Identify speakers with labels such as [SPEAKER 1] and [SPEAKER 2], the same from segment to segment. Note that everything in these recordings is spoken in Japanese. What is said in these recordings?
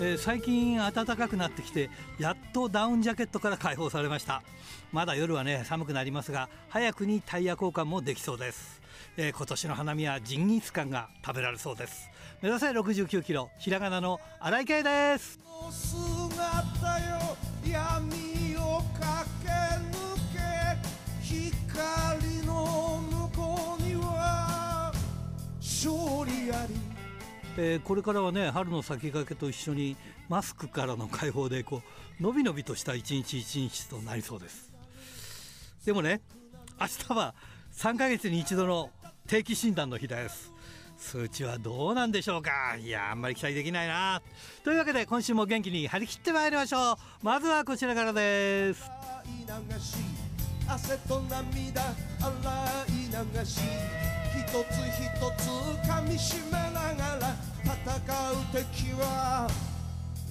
[SPEAKER 1] えー、最近暖かくなってきてやっとダウンジャケットから解放されました。まだ夜はね寒くなりますが早くにタイヤ交換もできそうです、えー、今年の花見はジンギスカンが食べられそうです。目指せ69キロひらがなの新井圭です。えー、これからはね春の先駆けと一緒にマスクからの解放でこうのびのびとした一日一日となりそうです。でもね明日は3ヶ月に一度の定期診断の日です。数値はどうなんでしょうか。いやあんまり期待できないな。というわけで今週も元気に張り切ってまいりましょう。まずはこちらからです。汗と涙洗い流し。一つ一つ噛みしめながら戦う敵は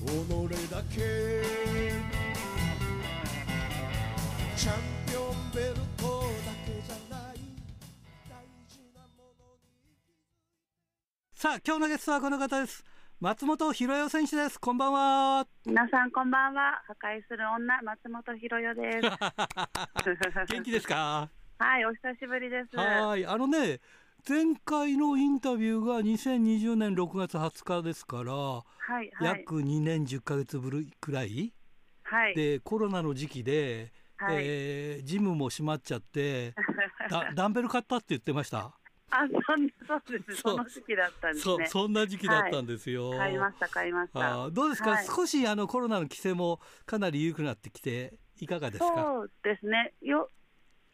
[SPEAKER 1] 己だけ。チャンピオンベルトだけじゃない大事なものにさあ今日のゲストはこの方です。松本博代選手です。こんばんは。
[SPEAKER 2] 皆さんこんばんは。破壊する女松本博代です。
[SPEAKER 1] 元気ですか？
[SPEAKER 2] はいお久しぶりです
[SPEAKER 1] はいあのね前回のインタビューが2020年6月20日ですから、はいはい、約2年10か月ぶりくらい、はい、でコロナの時期で、はい、えー、ジムも閉まっちゃって ダンベル買ったって言ってました？
[SPEAKER 2] あ、そんそうです。その時期だったんですね。
[SPEAKER 1] そんな時期だったんですよ。
[SPEAKER 2] はい、買いました、買いました。
[SPEAKER 1] どうですか、はい、少しあのコロナの規制もかなり緩くなってきて、いかがですか？
[SPEAKER 2] そうですね。よ、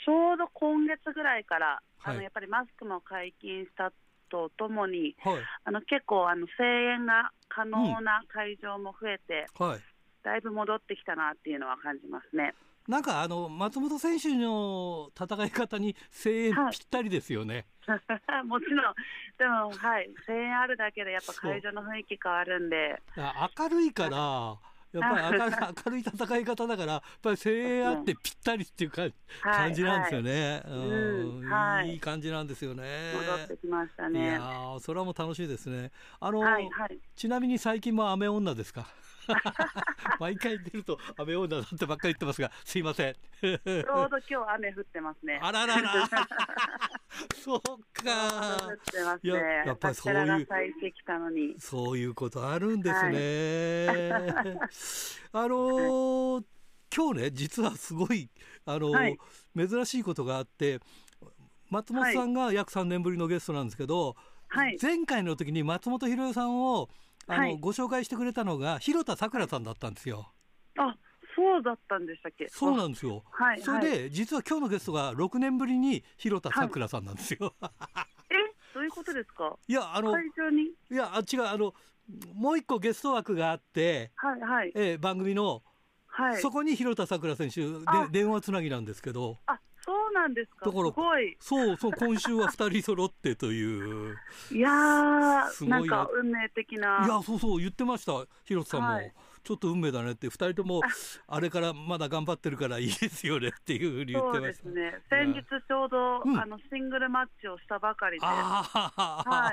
[SPEAKER 2] ちょうど今月ぐらいから、あのやっぱりマスクも解禁したとともに、はい、あの結構あの声援が可能な会場も増えて、うんはい、だいぶ戻ってきたなっていうのは感じますね。
[SPEAKER 1] なんかあの松本選手の戦い方に声援ぴったりですよね。
[SPEAKER 2] はい、もちろん、でも、はい、声援あるだけでやっぱ会場の雰囲気変わるんで。
[SPEAKER 1] 明るいから、やっぱり 明るい戦い方だから、やっぱり声援あってぴったりっていうか、感じなんですよね。はい、いい感じなんですよね。
[SPEAKER 2] 戻ってきましたね。い
[SPEAKER 1] やそれはもう楽しいですね。あの、ちなみに最近も雨女ですか？毎回出ると雨女だってばっかり言ってますが、すいません。ち
[SPEAKER 2] ょうど今日雨降ってますね。
[SPEAKER 1] あららら。そうか。
[SPEAKER 2] いや、やっぱりそういう。
[SPEAKER 1] そういうことあるんですね。はい、あのー、今日ね、実はすごい、あのーはい、珍しいことがあって。松本さんが約3年ぶりのゲストなんですけど、はい、前回の時に松本博代さんをあの、はい、ご紹介してくれたのが広田さくらさんだったんですよ。
[SPEAKER 2] あそうだったんでしたっけ？
[SPEAKER 1] そうなんですよ。はい、それで、はい、実は今日のゲストが6年ぶりに広田さくらさんなんですよ。
[SPEAKER 2] はい、え？どういうことですか？
[SPEAKER 1] いやあのいやあ違うあのもう一個ゲスト枠があって、はいはい。えー、番組の、はい、そこに広田さくら選手で電話つなぎなんですけど。
[SPEAKER 2] あなんですか？だから、すごい。
[SPEAKER 1] そうそう、今週は二人揃ってという。
[SPEAKER 2] いやー、なんか運命的な。
[SPEAKER 1] いや、そうそう、言ってました、広瀬さんも。はいちょっと運命だねって2人ともあれからまだ頑張ってるからいいですよねっていうふうに言ってました。そうですね。
[SPEAKER 2] 先日ちょうど、うん、あのシングルマッチをしたばかりで。は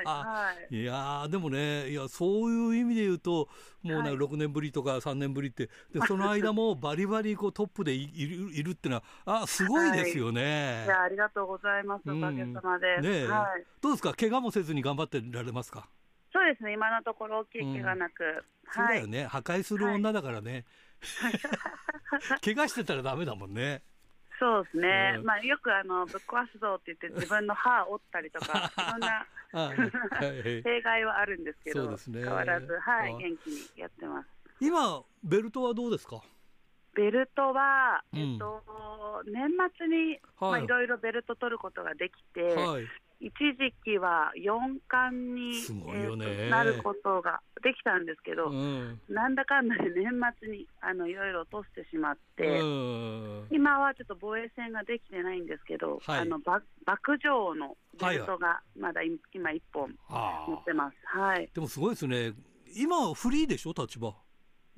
[SPEAKER 2] い
[SPEAKER 1] はい、いやでもねいやそういう意味で言うともうね、はい、6年ぶりとか3年ぶりって。で その間もバリバリこうトップでいるいるっていうのはあすごいですよね、
[SPEAKER 2] はい、いやありがとうございますおかげさまで、ねはい、
[SPEAKER 1] どうですか？怪我もせずに頑張ってられますか？
[SPEAKER 2] そうですね。今のところ大きい怪我なく、うん。
[SPEAKER 1] そうだよね、破壊する女だからね、はい、怪我してたらダメだもんね。
[SPEAKER 2] そうですね、うん、まあ、よくあのぶっ壊すぞって言って、自分の歯を折ったりとか、いろんな 弊害はあるんですけど、ね、変わらず、はい、元気にやってます。
[SPEAKER 1] 今、ベルトはどうですか？
[SPEAKER 2] ベルトは、えっと、うん、年末に、はい。まあ、いろいろベルト取ることができて、はい、一時期は4冠に、えー、なることができたんですけど、うん、なんだかんだで年末にあのいろいろ落としてしまって、うん、今はちょっと防衛戦ができてないんですけど、はい、あの馬幕上のベルトがまだ今1本持ってます、はい、
[SPEAKER 1] でもすごいですね、今、フリーでしょ、立場。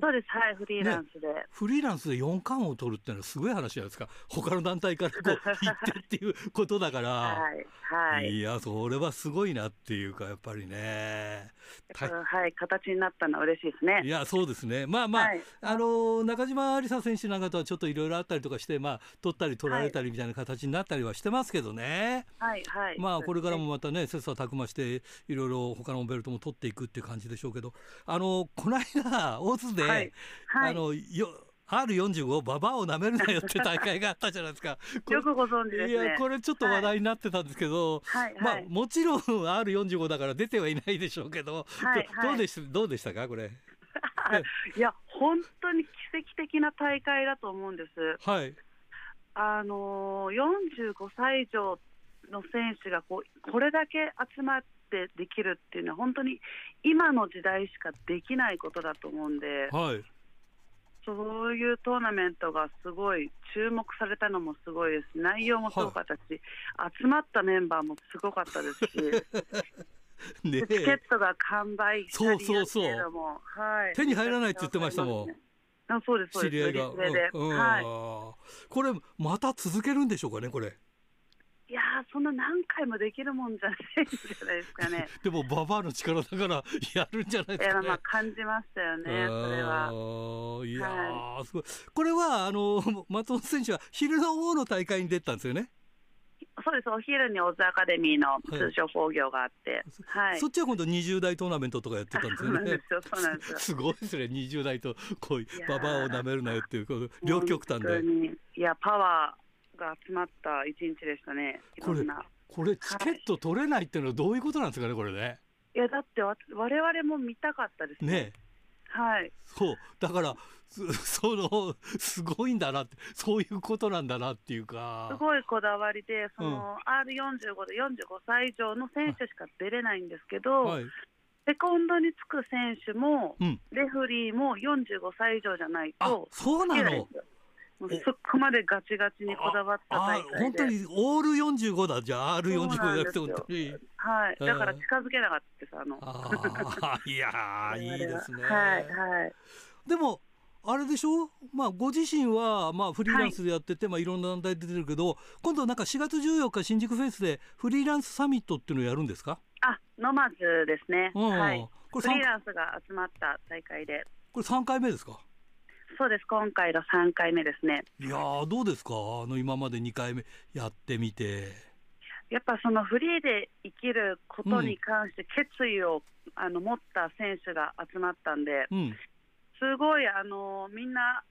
[SPEAKER 2] そうです、はい、フリーランスで。ね、
[SPEAKER 1] フリーランスで4冠を取るってのはすごい話じゃないですか。他の団体からこう行ってっていうことだから。はい、はい。いや、それはすごいなっていうか、やっぱりね。
[SPEAKER 2] はい、形になったのは嬉しいですね。
[SPEAKER 1] いや、そうですね。まあまあ、はい、あの、中島有沙選手なんかとはちょっといろいろあったりとかして、まあ、取ったり取られたりみたいな形になったりはしてますけどね。
[SPEAKER 2] はい、はい。
[SPEAKER 1] まあ、これからもまたね、切磋琢磨して、いろいろ他のベルトも取っていくっていう感じでしょうけど、あの、この間、大津で、はい、はい、あの、よ、R45 ババアをなめるなよって大会があったじゃないですか。
[SPEAKER 2] よくご存知です、ね、
[SPEAKER 1] いやこれちょっと話題になってたんですけど、はい、まあもちろん R45 だから出てはいないでしょうけど、はい、どうでしどうでしたか？これ。
[SPEAKER 2] いや本当に奇跡的な大会だと思うんです。
[SPEAKER 1] はい。
[SPEAKER 2] あのー、45歳以上の選手がこうこれだけ集まってできるっていうのは本当に今の時代しかできないことだと思うんで。
[SPEAKER 1] はい。
[SPEAKER 2] そういうトーナメントがすごい注目されたのもすごいです内容もすごかったし、はい、集まったメンバーもすすごかったですし。ね、チケットが完売したりそうそうそう、はい、
[SPEAKER 1] 手に入らないって言ってましたもん。
[SPEAKER 2] あそうですそうです知り合いが、うんうん、はい、
[SPEAKER 1] これまた続けるんでしょうかねこれ。
[SPEAKER 2] いやそんな何回もできるもんじゃないんじゃないですかね。
[SPEAKER 1] でも、ババアの力だからやるんじゃないですか、ね、
[SPEAKER 2] まあ感じましたよね、それは。
[SPEAKER 1] いや、はい、すごい。これは、あの、松本選手は昼の方の大会に出たんですよね？
[SPEAKER 2] そうです、お昼にオズアカデミーの通称工業があって、はい、
[SPEAKER 1] はい、そっちは今度20代トーナメントとかやってたんですよね。
[SPEAKER 2] すよ、
[SPEAKER 1] すごいですね、20代とこういうババアをなめるなよっていう、両極端で。
[SPEAKER 2] いや、パワーが集まった一日でしたね、
[SPEAKER 1] これ、これ、チケット取れないっていうのはどういうことなんですかね、これね。
[SPEAKER 2] いや、だってわ、われわれも見たかったです
[SPEAKER 1] ね。ね
[SPEAKER 2] はい、
[SPEAKER 1] そう。だから そのすごいんだなってそういうことなんだなっていうか。
[SPEAKER 2] すごいこだわりでその、うん、R45 で45歳以上の選手しか出れないんですけど、はい、セコンドにつく選手も、うん、レフリーも45歳以上じゃないと
[SPEAKER 1] そうなの
[SPEAKER 2] そこまでガチガチにこだわった大会で。
[SPEAKER 1] 本当にオール45だ。じゃあ R45 じゃなくて本当に。
[SPEAKER 2] はい。だから近づけなかったさあの。
[SPEAKER 1] あいや いいですね。
[SPEAKER 2] は。いはい。
[SPEAKER 1] でもあれでしょ？まあご自身はまあフリーランスでやってて、はい。まあいろんな団体出てるけど今度なんか4月14日新宿フェイスでフリーランスサミットっていうのをやるんですか？
[SPEAKER 2] あノマズですね、うん、はい。フリーランスが集まった大会で。
[SPEAKER 1] これ3回目ですか？
[SPEAKER 2] そうです、今回の3回目ですね。
[SPEAKER 1] いやどうですか、あの今まで2回目やってみて。
[SPEAKER 2] やっぱそのフリーで生きることに関して決意を、うん、あの持った選手が集まったんで、うん、すごいあのみんな、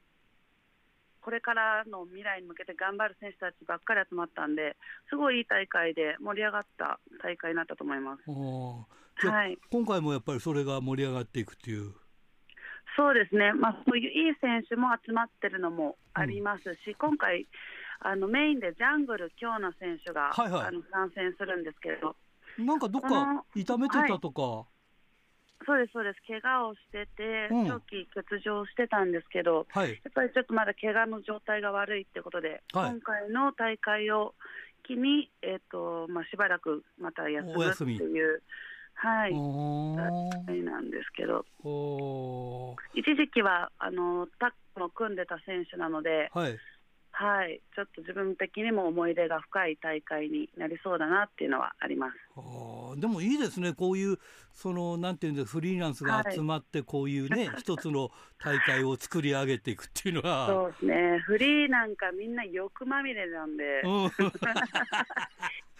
[SPEAKER 2] これからの未来に向けて頑張る選手たちばっかり集まったんで、すごいいい大会で盛り上がった大会になったと思います。
[SPEAKER 1] はい、今回もやっぱりそれが盛り上がっていくっていう。
[SPEAKER 2] そうですね、まあ、そういういい選手も集まってるのもありますし、うん、今回、あのメインでジャングル、京奈選手が、はいはい、あの参戦するんですけど、
[SPEAKER 1] なんかどっか痛めてたとか、はい、
[SPEAKER 2] そうです、そうです、怪我をしてて、うん、長期欠場してたんですけど、はい、やっぱりちょっとまだ怪我の状態が悪いってことで、はい、今回の大会を機に、えーとまあ、しばらくまた休むっていう。はい、なんですけど、一時期はあのタッグも組んでた選手なので、はい、はい、ちょっと自分的にも思い出が深い大会になりそうだなっていうのはあります。
[SPEAKER 1] あでもいいですね、こういうそのなんていうんですフリーランスが集まって、こういうね、はい、一つの大会を作り上げていくっていうのは。
[SPEAKER 2] そうですね、フリーなんかみんな欲まみれなんで、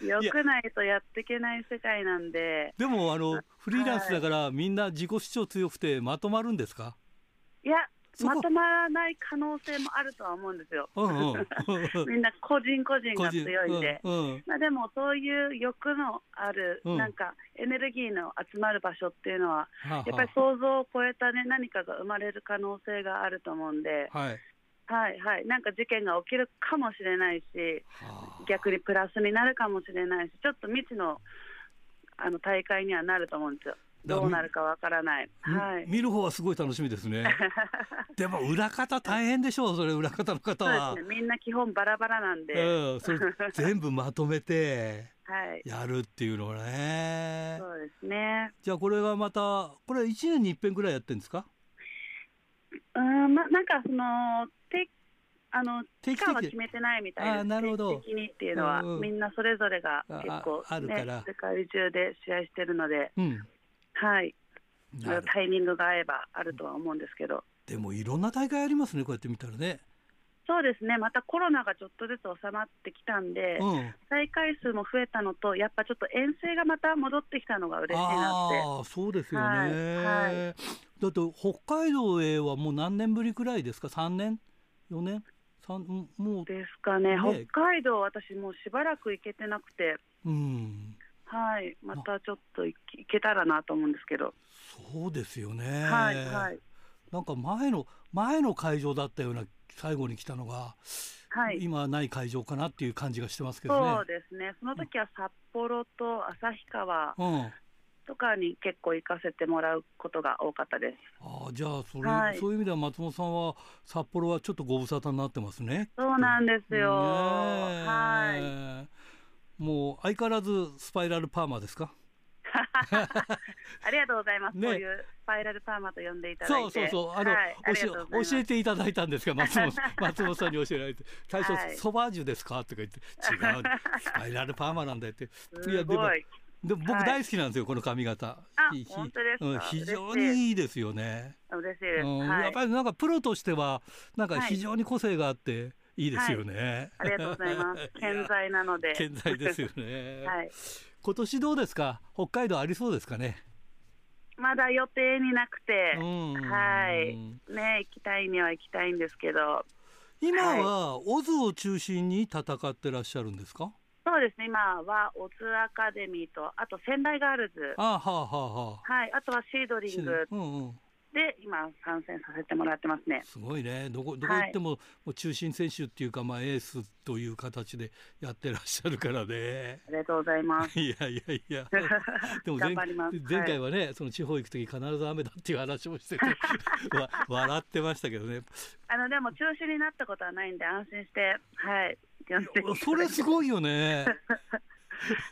[SPEAKER 2] 欲ないとやっていけない世界なんで。
[SPEAKER 1] でもあのフリーランスだから、みんな自己主張強くてまとまるんですか？
[SPEAKER 2] いやまとまらない可能性もあるとは思うんですよ。みんな個人個人が強いんで、うんうん、まあ、でもそういう欲のある、なんかエネルギーの集まる場所っていうのは、やっぱり想像を超えた、ね、何かが生まれる可能性があると思うんで。はい。はいはい、なんか事件が起きるかもしれないし、逆にプラスになるかもしれないし、ちょっと未知のあの大会にはなると思うんですよ。どうなるかわからない、
[SPEAKER 1] はい、見る方はすごい楽しみですね。でも裏方大変でしょうそれ裏方の方は、
[SPEAKER 2] ね、みんな基本バラバラなんで、
[SPEAKER 1] うん、それ全部まとめて やるっていうのはね、
[SPEAKER 2] そうですね。
[SPEAKER 1] じゃあこれがまたこれ1年に一遍ぐらいやってるんですか？
[SPEAKER 2] うんまなんかそのてあの期間は決めてないみたいです。なるほど。的にっていうのは、うんうん、みんなそれぞれが結構、ね、あるから。世界中で試合してるので、うん、はい。タイミングが合えばあるとは思うんですけど。
[SPEAKER 1] でもいろんな大会ありますね、こうやって見たらね。
[SPEAKER 2] そうですね、またコロナがちょっとずつ収まってきたんで、うん、大会数も増えたのと、やっぱちょっと遠征がまた戻ってきたのが嬉しいなって。
[SPEAKER 1] あそうですよね、はい。はい、だって北海道へはもう何年ぶりくらいですか、3年、4年？
[SPEAKER 2] もう。ですかね、ね。北海道、私、もうしばらく行けてなくて、うん、はい、またちょっと行けたらなと思うんですけど。
[SPEAKER 1] そうですよね。はい、はい。なんか前の前の会場だったような最後に来たのが、はい、今ない会場かなっていう感じがしてますけど
[SPEAKER 2] ね。そうですね。その時は札幌と旭川とかに結構行かせてもらうことが多かったです。
[SPEAKER 1] ああ、じゃあそれ、はい、そういう意味では松本さんは札幌はちょっとご無沙汰になってますね。
[SPEAKER 2] そうなんですよ。は
[SPEAKER 1] い。もう相変わらずスパイラルパーマですか？
[SPEAKER 2] ありがとうございます。ね、そういうスパイラルパーマと呼んでいただいて。そうそうそう。あの、はい、
[SPEAKER 1] 教えていただいたんですが、松本 松本さんに教えられて、最初、はい、ソバージュですか？とか言って、違う、スパイラルパーマなんだって。いや、でも、でも僕大好きなんですよ、この髪型。
[SPEAKER 2] 本当です
[SPEAKER 1] うん、非常にいいですよね。
[SPEAKER 2] 嬉しいです、うん
[SPEAKER 1] やっぱりなんかプロとしては、なんか非常に個性があって。いいですよね、
[SPEAKER 2] ありがとうございます。健在なので。
[SPEAKER 1] 健在ですよね。はい。今年どうですか？北海道ありそうですかね？
[SPEAKER 2] まだ予定になくて、はい。ね行きたいには行きたいんですけど。
[SPEAKER 1] 今は、オズを中心に戦ってらっしゃるんですか？
[SPEAKER 2] そうですね。今はオズアカデミーとあと仙台ガールズ。
[SPEAKER 1] あはあはあは
[SPEAKER 2] あはい。あとはシードリング、うんうん、で今参戦させてもらってますね。
[SPEAKER 1] すごいね。どこどこ行っても、はい、もう中心選手っていうかまあエースという形でやってらっしゃるからね。
[SPEAKER 2] ありがとうございます。
[SPEAKER 1] いやいやいや。でも前前回はね、はい、その地方行く時必ず雨だっていう話もしてて 笑ってましたけどね。
[SPEAKER 2] あのでも中止になったことはないんで安心してはい。
[SPEAKER 1] それすごいよね。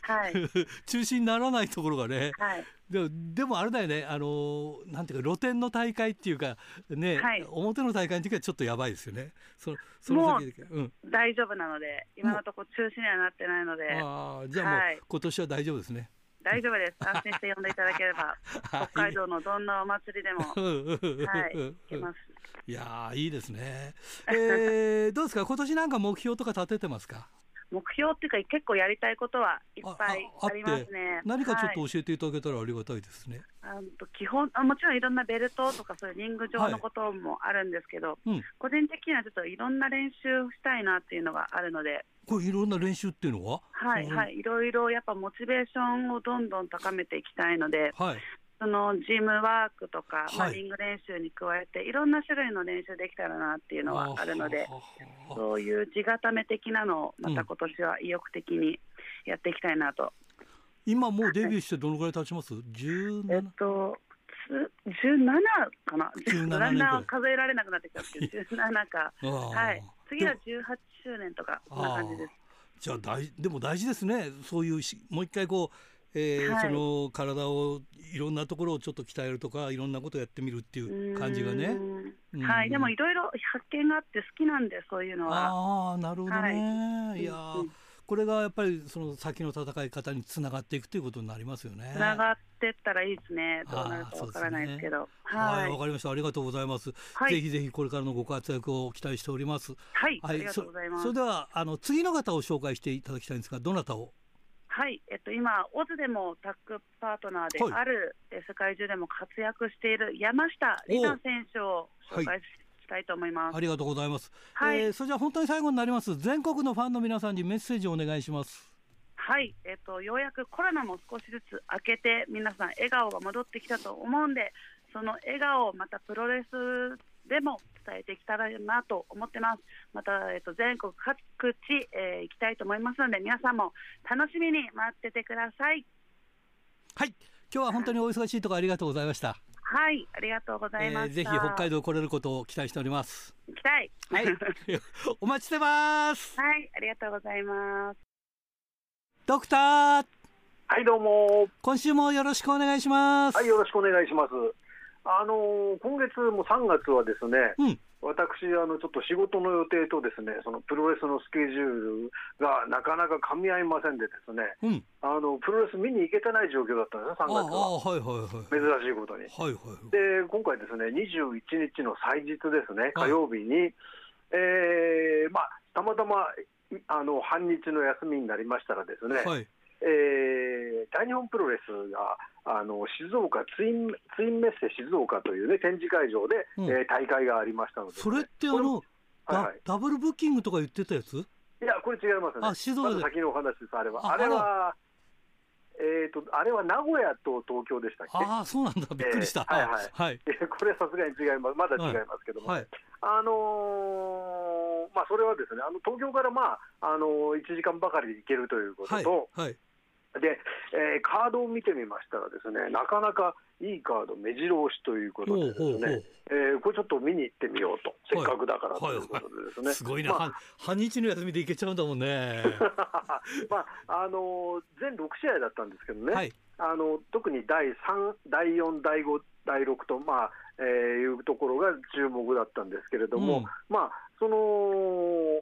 [SPEAKER 2] はい、
[SPEAKER 1] 中心にならないところがね、はい、ででもあれだよね。あのなんていうか露天の大会っていうかね、はい、表の大会の時はちょっとやばいですよね。
[SPEAKER 2] そその時うん、大丈夫なので今のところ中止にはなってないので。
[SPEAKER 1] あじゃあもう、はい、今年は大丈夫ですね。
[SPEAKER 2] 大丈夫です。安心して呼んでいただければ 北海道のどんなお祭りでもはい行けます。
[SPEAKER 1] いやいいですね。えー、どうですか？今年なんか目標とか立ててますか？
[SPEAKER 2] 目標っていうか、結構やりたいことはいっぱいありますね。
[SPEAKER 1] 何かちょっと教えていただけたらありがたいですね。
[SPEAKER 2] はい、あと基本あ、もちろんいろんなベルトとか、そういうリング上のこともあるんですけど、はいうん、個人的にはちょっといろんな練習したいなっていうのがあるので。
[SPEAKER 1] これいろんな練習っていうのは？
[SPEAKER 2] はいはい、いろいろやっぱモチベーションをどんどん高めていきたいので、はい、そのジムワークとか、はい、リング練習に加えて、いろんな種類の練習できたらなっていうのはあるので、そういう地固め的なのを、また今年は意欲的にやっていきたいなと。うん、
[SPEAKER 1] 今、もうデビューしてどのぐらい経ちます ?17?
[SPEAKER 2] えっと17かな、17だんだん数えられなくなってきたんですけど、17か、はい、次は18周年とか、そんな感じです。
[SPEAKER 1] じゃあ大、でも大事ですね、そういうし、もう一回こう、えー、はい、その体をいろんなところをちょっと鍛えるとかいろんなことをやってみるっていう感じがね。
[SPEAKER 2] はい、でもいろいろ発見があって好きなんでそういうのは。
[SPEAKER 1] ああなるほどね。はい、いや、うん、これがやっぱりその先の戦い方につながっていくということになりますよね。
[SPEAKER 2] つながってったらいいですね。どうなるかわからないですけど。ね、はい、
[SPEAKER 1] わ、かりました。ありがとうございます、はい。ぜひぜひこれからのご活躍を期待しております。
[SPEAKER 2] はい、はい、ありがとうございます。
[SPEAKER 1] それではあの次の方を紹介していただきたいんですが、どなたを。
[SPEAKER 2] はい、えっと、今、オズでもタッグパートナーである、はい、世界中でも活躍している山下里奈選手を紹介したいと思います。
[SPEAKER 1] ありがとうございます。はい、えー、それじゃ本当に最後になります。全国のファンの皆さんにメッセージをお願いします。
[SPEAKER 2] はい、えっと、ようやくコロナも少しずつ明けて、皆さん笑顔が戻ってきたと思うんで、その笑顔をまたプロレスでも伝えていけたらなと思ってます。また、えっと、全国各地、えー、行きたいと思いますので、皆さんも楽しみに待っててください。
[SPEAKER 1] はい、今日は本当にお忙しいところありがとうございました。
[SPEAKER 2] はい、ありがとうございます、えー、
[SPEAKER 1] ぜひ北海道来れることを期待しております。
[SPEAKER 2] 行きたい。
[SPEAKER 1] はい、お待ちしてます。
[SPEAKER 2] はい、ありがとうございます。
[SPEAKER 1] ドクター。
[SPEAKER 3] はい、どうも。
[SPEAKER 1] 今週もよろしくお願いします。
[SPEAKER 3] はい、よろしくお願いします。あの今月も3月はですね、うん、私あの、ちょっと仕事の予定とですねそのプロレスのスケジュールがなかなか噛み合いませんで、ですね、うん、あのプロレス見に行けてない状況だったんですよ、3月は。はいはいはい、珍しいことに。はいはい、で、今回ですね、21日の祭日ですね、火曜日に、はい、えー、まあ、たまたまあの半日の休みになりましたらですね、はいえー、大日本プロレスがあの静岡ツインツインメッセ静岡という、ね、展示会場で、うん、えー、大会がありましたので、
[SPEAKER 1] ね、それってあの、はいはい、ダブルブッキングとか言ってたやつ？い
[SPEAKER 3] や、これ違いますね、あ静岡で、ま、先のお話です、あれは。あれはえーと、あれは名古屋と東京でしたっけ？
[SPEAKER 1] ああ、そうなんだ、びっくりした。
[SPEAKER 3] えー、はいはい。はい、これはさすがに違います、まだ違いますけども、はい、あのー、まあ、それはですね、あの東京から、まああのー、1時間ばかりで行けるということと、はい、はいで、えー、カードを見てみましたらですね、なかなかいいカード、目白押しということでですね、えー、これちょっと見に行ってみようと、せっかくだからということでですね。
[SPEAKER 1] すごいな、まあ、半日の休みで行けちゃうんだもんね。
[SPEAKER 3] まあ、あのー、全6試合だったんですけどね、はい、あの特に第3、第4、第5、第6と、まあえー、いうところが注目だったんですけれども、うん、まあ、その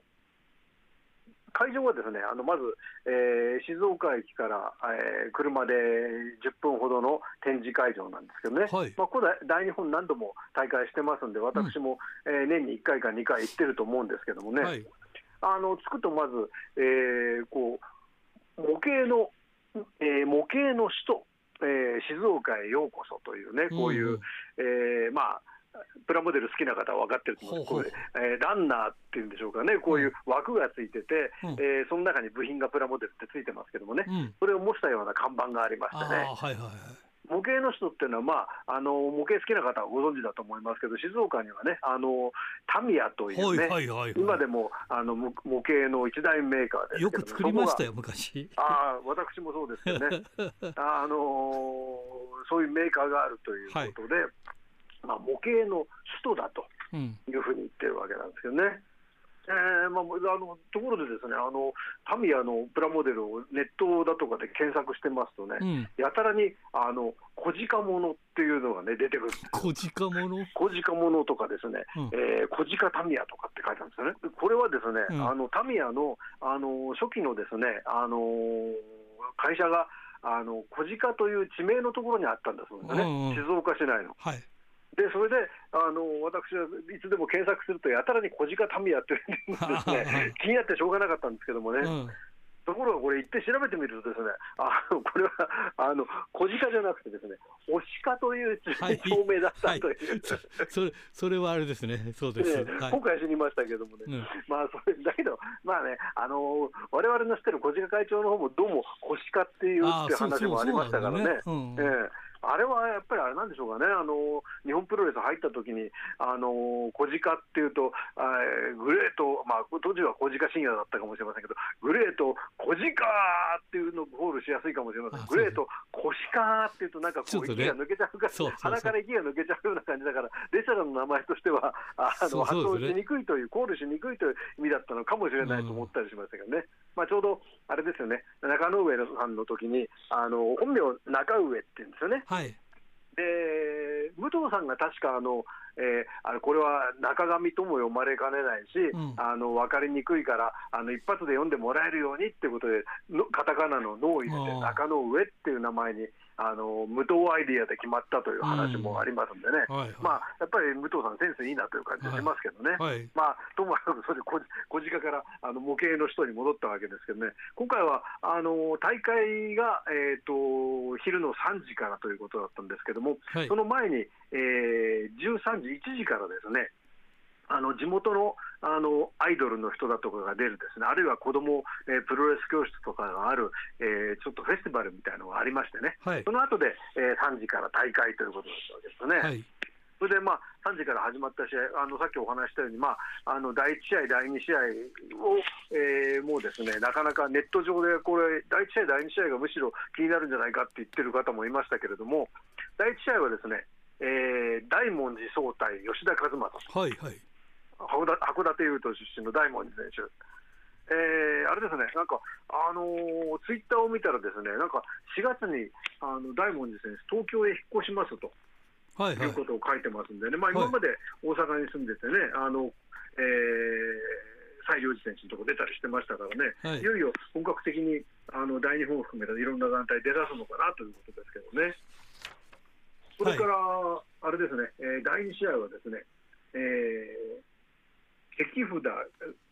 [SPEAKER 3] 会場はですねあのまず、えー、静岡駅から、えー、車で10分ほどの展示会場なんですけどね、はい、まあ、これ大日本何度も大会してますんで、私も、うん、えー、年に1回か2回行ってると思うんですけどもね、はい、あの着くとまず、えー、こう模型の、えー、模型の首都、えー、静岡へようこそというね、こういう、うん、えー、まあプラモデル好きな方は分かってると思うんです。けど、えー、ランナーっていうんでしょうかね、こういう枠がついてて、うん、えー、その中に部品がプラモデルってついてますけどもね、うん、それを模したような看板がありましてね。はいはいはい。模型の人っていうのは、まあ、あの模型好きな方はご存知だと思いますけど、静岡にはね、あのタミヤというね、はいはいはいはい、今でもあの模型の一大メーカーです
[SPEAKER 1] よく作りましたよ、昔。
[SPEAKER 3] あ私もそうですよね。あのそういうメーカーがあるということで、はいまあ、模型の首都だというふうに言ってるわけなんですけどね。えーまあ、あのところでですねあのタミヤのプラモデルをネットだとかで検索してますとね、うん、やたらにあの小鹿ものっていうのがね出てくる
[SPEAKER 1] 小鹿もの
[SPEAKER 3] 小鹿ものとかですね、うん、えー、小鹿タミヤとかって書いてあるんですよね。これはですね、うん、あのタミヤのあの初期のですねあの会社があの小鹿という地名のところにあったんだそうですね、うんうん、静岡市内の。はいでそれであの私はいつでも検索すると、やたらに小鹿民也っていうですね。気になってしょうがなかったんですけどもね。うん。ところがこれ、行って調べてみると、ですねあのこれはあの小鹿じゃなくて、ですねお鹿という証明だったという、はい。はい、
[SPEAKER 1] それそれはあれですね、そうです、
[SPEAKER 3] ねはい、今回知りましたけどもね、うん、まあ、それだけど、まあね、あのわれわれの知ってる小鹿会長の方も、どうも小鹿っていうって話もありましたからね。あれはやっぱりあれなんでしょうかね、あの日本プロレス入った時に、あの小鹿っていうと、グレート、まあ、当時は小鹿深夜だったかもしれませんけど、グレート、小鹿っていうのをコールしやすいかもしれません、グレート、小鹿っていうと、なんかこう、息が抜けちゃうか、鼻から息が抜けちゃうような感じだから、レスラーの名前としては、あの発音しにくいという、コールしにくいという意味だったのかもしれないと思ったりしましたけどね。まあ、ちょうどあれですよね、中野上さんの時にあの本名、中上って言うんですよね。はい。で武藤さんが確かあの、えー、あのこれは中上とも読まれかねないし、うん、あの分かりにくいからあの一発で読んでもらえるようにってことでのカタカナの「脳」を入れて中の上っていう名前にあの無党アイディアで決まったという話もありますんでね、うんはいはい、まあ、やっぱり武藤さん、センスいいなという感じがしますけどね、はいはい、まあ、ともかくそれで小鹿からあの模型の人に戻ったわけですけどね、今回はあの大会が、えーと、昼の3時からということだったんですけども、はい、その前に、えー、13時、1時からですね、あの地元のあのアイドルの人だとかが出るですね、あるいは子ども、えー、プロレス教室とかがある、えー、ちょっとフェスティバルみたいなのがありましてね、はい、その後で、えー、3時から大会ということだったわけですよね。はい。それで、まあ、3時から始まった試合、あのさっきお話したように、まあ、あの第1試合、第2試合を、えー、もうですねなかなかネット上で、これ、第1試合、第2試合がむしろ気になるんじゃないかって言ってる方もいましたけれども、第1試合はですね、えー、大文字総体、吉田和正。はいはい函館優斗出身の大文字選手。えー、あれですね、なんか、あのー、ツイッターを見たら、ですねなんか4月にあの大文字選手、東京へ引っ越しますと。いうことを書いてますんでね、はいはい、まあ、今まで大阪に住んでてね、あのえー、西良寺選手のとこ出たりしてましたからね、はい、いよいよ本格的にあの大日本を含めたいろんな団体出だすのかなということですけどね。それから、はい、あれですね、えー、第2試合はですね、えー、関札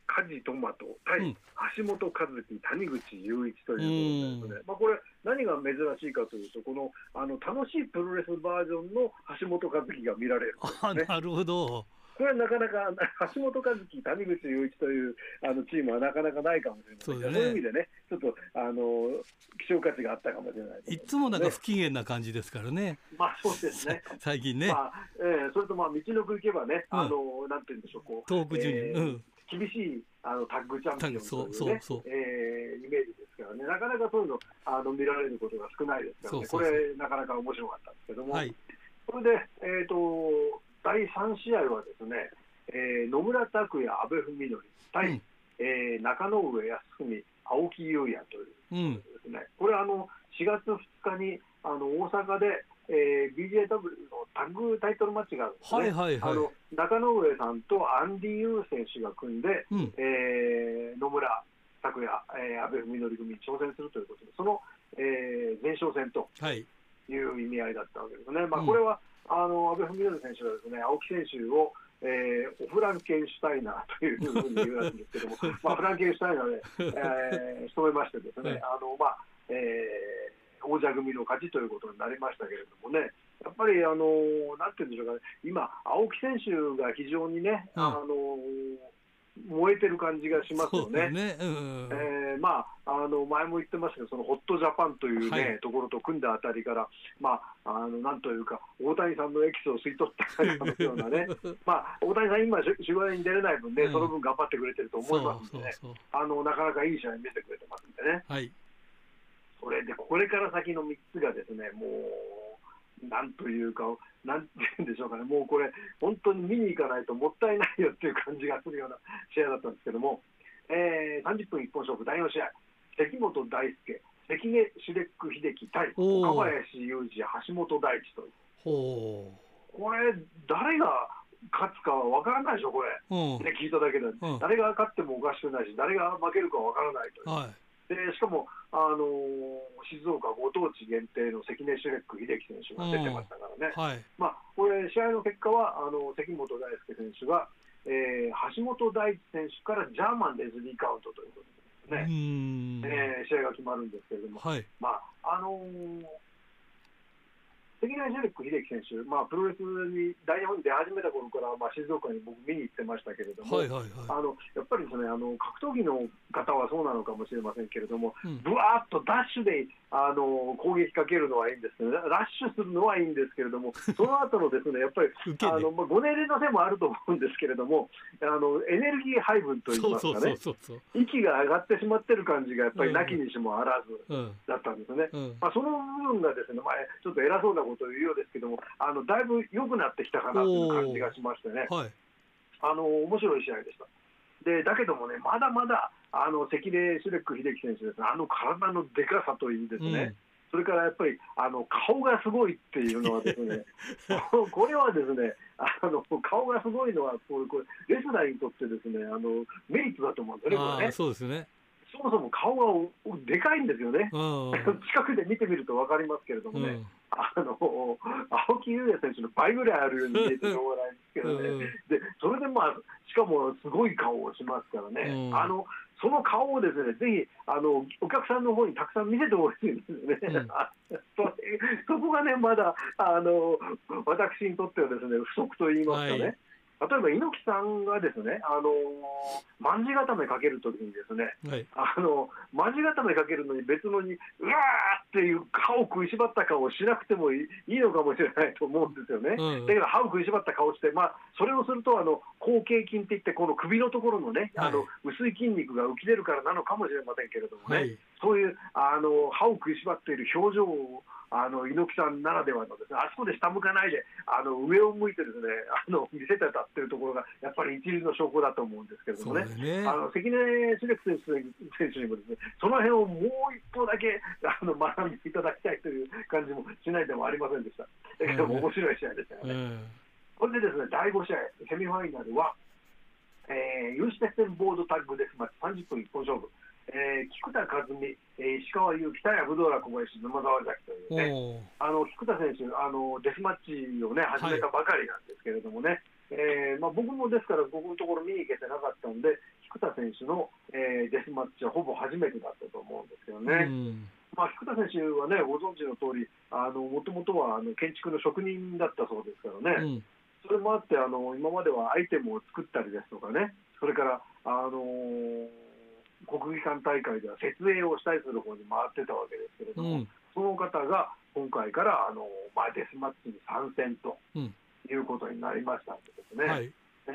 [SPEAKER 3] 梶トマト対橋本和樹、谷口雄一ということですね、まあ、これ、何が珍しいかというと、このあの楽しいプロレスバージョンの橋本和樹が見られる、
[SPEAKER 1] ね、なるほど。
[SPEAKER 3] これはなかなか橋本和樹、谷口雄一というあのチームはなかなかないかもしれない。そう,、ね、そういう意味でね、ちょっとあの希少価値があったかもしれない、
[SPEAKER 1] ね、いつもなんか不機嫌な感じですからね。
[SPEAKER 3] まあそうですね。
[SPEAKER 1] 最近ね。まあ
[SPEAKER 3] えー、それとまあ道のく行けばね、あの、なんていうんでしょう、こう。
[SPEAKER 1] 東北順うん。
[SPEAKER 3] 厳しいあのタッグチャンピオンという、ね、そうそうそう。えー、イメージですからね、なかなかそういうのあの見られることが少ないですからね、これ、なかなか面白かったんですけども、はい、それで、えーと、第3試合はですね、えー、野村拓也、阿部文則対、うん、えー、中野上康文、青木優也というですね、うん、これあの、4月2日にあの大阪で、えー、BJW のタッグタイトルマッチがあるんですね、はいはいはい、あの中野上さんとアンディ・ユー選手が組んで、うん、えー、野村拓也、えー、安倍文則組に挑戦するということで、その、えー、前哨戦とい。う意味合いだったわけですね。はい、まあ、これは、うん、あの安倍文則選手がですね青木選手をえー、フランケンシュタイナーというふうに言うらしいんですけども、まあ、フランケンシュタイナーで、えー、務めましてですね、あのまあえー、王者組の勝ちということになりましたけれどもね、やっぱり、あのなんていうんでしょうかね、今、青木選手が非常にね、うん、あの燃えてる感じがしますよね。ね。うんえー、まあ、あの前も言ってますけど、そのホットジャパンというね、はい、ところと組んだあたりから、まあ、あのなんというか、大谷さんのエキスを吸い取ったようなね、まあ、大谷さん、今、取材に出れない分ね、うん、その分頑張ってくれてると思いますんでね、あのなかなかいい試合見せてくれてますんでね。はい。それで、これから先の3つがですね、もう、なんというか、なんていうんでしょうかね、もうこれ、本当に見に行かないともったいないよっていう感じがするような試合だったんですけども、えー、30分一本勝負第4試合、関本大輔、関根シュレック秀樹対岡林雄二、橋本大地という。これ、誰が勝つかは分からないでしょ、これ、ね、聞いただけで、誰が勝ってもおかしくないし、誰が負けるか分からないという。はいでしかも、あの静岡ご当地限定の関根シュレック秀樹選手が出てましたからね、はい、まあ、これ、試合の結果はあの関本大輔選手が、えー、橋本大地選手からジャーマンレズリーカウントということですね、えー、試合が決まるんですけれども、はい、まああのー関根ジェレック秀樹選手、まあ、プロレスに大日本に出始めた頃から、まあ、静岡に僕、見に行ってましたけれども、はいはいはい、あのやっぱりですねあの格闘技の方はそうなのかもしれませんけれども、ぶわーっとダッシュであの攻撃かけるのはいいんですラッシュするのはいいんですけれども、その後のですねやっぱりあの、まあ、ご年齢のせいもあると思うんですけれども、あのエネルギー配分といいますかね、息が上がってしまってる感じがやっぱりなきにしもあらずだったんですね。うん。うん、まあ、その部分がですね、まあ、ちょっと偉そうなことを言うようですけども、あのだいぶ良くなってきたかなという感じがしましてね、はい、あの面白い試合でした。でだけどもね、まだまだあの関根シュレック秀樹選手ですね、あの体のでかさといいですね、うん、それからやっぱりあの顔がすごいっていうのはですね、これはですね、あの顔がすごいのはこれこれレスラーにとってですねあのメリットだと思うんですよね。そうですね。そもそも顔がでかいんですよね、近くで見てみると分かりますけれどもね、うん、あの青木優也選手の倍ぐらいあるように見えてしょうがないんですけどね、うん、でそれでまあ、しかもすごい顔をしますからね、うん、あのその顔をですねぜひあのお客さんの方にたくさん見せてほしいんですよね、そそこがね、まだあの私にとってはですね不足と言いますかね。はい例えば猪木さんがですね、あのー、卍固めかけるときにですね、はい、あの卍固めかけるのに別のに、うわーっていう歯を食いしばった顔をしなくてもいいのかもしれないと思うんですよね。うん、だけど歯を食いしばった顔して、まあ、それをするとあの後頸筋っていって、この首のところのね、はい、あの薄い筋肉が浮き出るからなのかもしれませんけれどもね、はい、そういうあの歯を食いしばっている表情あの猪木さんならではのですねあそこで下向かないであの上を向いてですねあの見せてたっていうところがやっぱり一流の証拠だと思うんですけれどもね、ねあの関根茂樹選手にもですねその辺をもう一歩だけあの学んでいただきたいという感じもしないでもありませんでした。だけども面白い試合でしたよね。これでですね第5試合セミファイナルは、えー、有刺鉄線ボードタッグデスマッチ30分一本勝負。えー、菊田和美、えー、石川祐希、田谷ブドラ小林、沼沢崎というね、あの菊田選手あの、デスマッチを、ね、始めたばかりなんですけれどもね、はい、えー、まあ、僕もですから、僕のところ見に行けてなかったんで、菊田選手の、えー、デスマッチはほぼ初めてだったと思うんですけどね。まあ、菊田選手はね、ご存知の通り、もともとはあの建築の職人だったそうですからね、うん、それもあってあの、今まではアイテムを作ったりですとかね、それから、あのー国技館大会では設営をしたりする方に回ってたわけですけれども、うん、その方が今回からあの、まあ、デスマッチに参戦ということになりましたんでですね、はい、えー、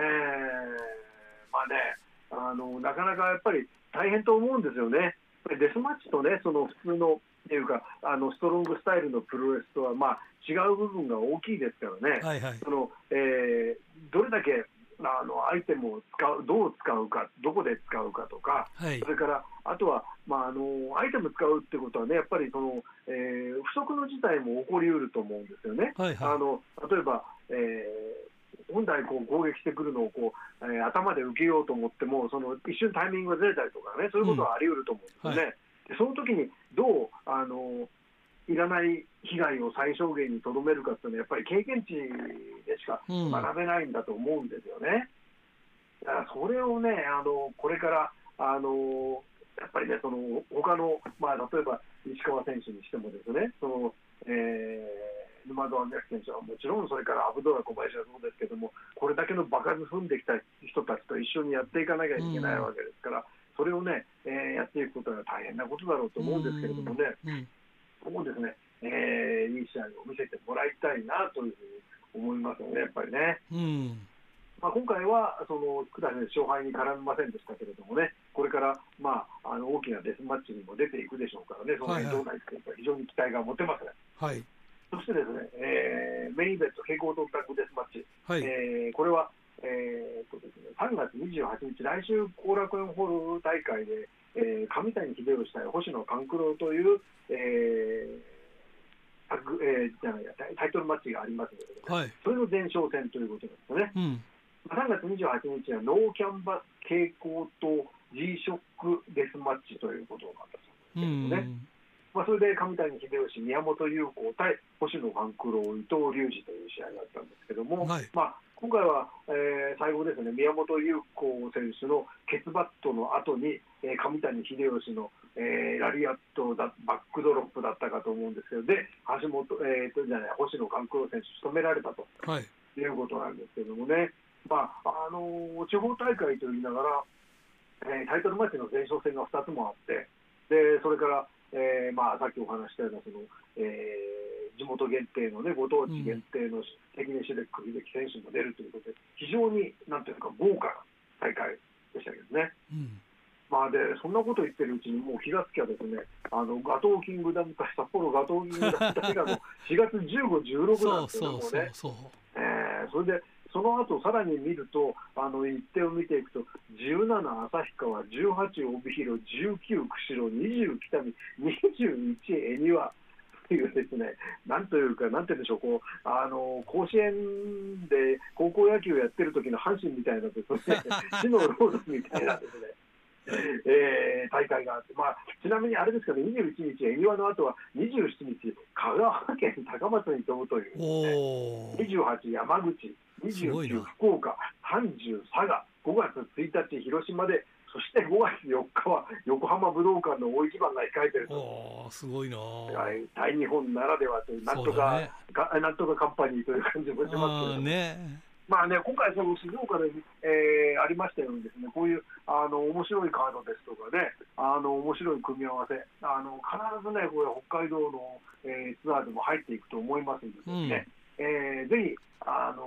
[SPEAKER 3] まあねあの、なかなかやっぱり大変と思うんですよね。デスマッチとね、その普通のっていうか、あのストロングスタイルのプロレスとは、まあ、違う部分が大きいですからね、はいはい、そのえー、どれだけあのアイテムを使うどう使うか、どこで使うかとか、はい、それからあとは、まあ、あのアイテム使うってことはね、やっぱりその、えー、不測の事態も起こりうると思うんですよね。はいはい、あの例えば、えー、本来こう攻撃してくるのをこう、えー、頭で受けようと思っても、その一瞬タイミングがずれたりとかね、そういうことはあり得ると思うんですよね。うんはい、その時にどうあのいらない被害を最小限にとどめるかっていうのは、やっぱり経験値でしか学べないんだと思うんですよね。だからそれをね、あのこれからあのやっぱりね、その他の、まあ、例えば石川選手にしてもですね、そのえー、沼澤選手はもちろん、それからアブドラ小林はそうですけども、これだけの場数踏んできた人たちと一緒にやっていかなきゃいけないわけですから、それをね、えー、やっていくことは大変なことだろうと思うんですけれどもね。もですね、えー、いい試合を見せてもらいたいなというふうに思いますよね、やっぱりね。うん。まあ、今回はその福田選手、勝敗に絡みませんでしたけれどもね、これから、まあ、あの大きなデスマッチにも出ていくでしょうからね、その辺どうなっていくか、非常に期待が持てますね。はい、そしてですね、えー、メインイベント、平行トタッグデスマッチ、はい、えー、これは、えーとですね、3月28日、来週、後楽園ホール大会で、えー、上谷秀吉対星野勘九郎という、えーえー、じゃないタイトルマッチがありますので、はい、それの前哨戦ということですね。うん3月28日はノーキャンバス蛍光と G ショックデスマッチということなんだそうですけどね。まあ、それで上谷秀吉、宮本優子対星野勘九郎、伊藤隆二という試合があったんですけども、はい、まあ、今回は、えー、最後ですね、宮本優子選手のケツバットの後に、えー、上谷秀吉の、えー、ラリアットだ、バックドロップだったかと思うんですけど、で、橋本、えー、とじゃない、星野勘九郎選手、仕留められたと、はい、いうことなんですけどもね、まああの地方大会といいながら、えー、タイトルマッチの前哨戦が2つもあって、でそれから、えーまあ、さっきお話したようなその、えー、地元限定の、ね、ご当地限定の関根シュレック秀樹選手も出るということで、非常になんていうか、豪華な大会でしたけどね。うんまあで、そんなこと言ってるうちに、もう気がつきゃですね、あのガトーキングダムか、札幌ガトーキングダム大会も4月15、16なんですよね、もうね。えー、それでその後さらに見ると、あの一手を見ていくと、17旭川、18帯広、19釧路、20北見、21恵庭。というですね、なんというか、なんていうんでしょう、こうあの甲子園で高校野球やってる時の阪神みたいなですね、死のロードみたいなですね、えー、大会があって、まあ、ちなみにあれですけど、21日、恵庭の後は27日、香川県高松に飛ぶという、ね、28、山口、29、福岡、30、佐賀、5月1日、広島で、そして5月4日は横浜武道館の大一番が控えてると。
[SPEAKER 1] すごいな。
[SPEAKER 3] 大日本ならではという、なんとか、ね、なんとかカンパニーという感じもしますけど。ね。まあね、今回、その静岡で、えー、ありましたようにですね、こういうあの面白いカードですとかね、あの面白い組み合わせ、あの必ずね、これ北海道の、えー、ツアーでも入っていくと思いますんでね、うん、えー、ぜひ、あの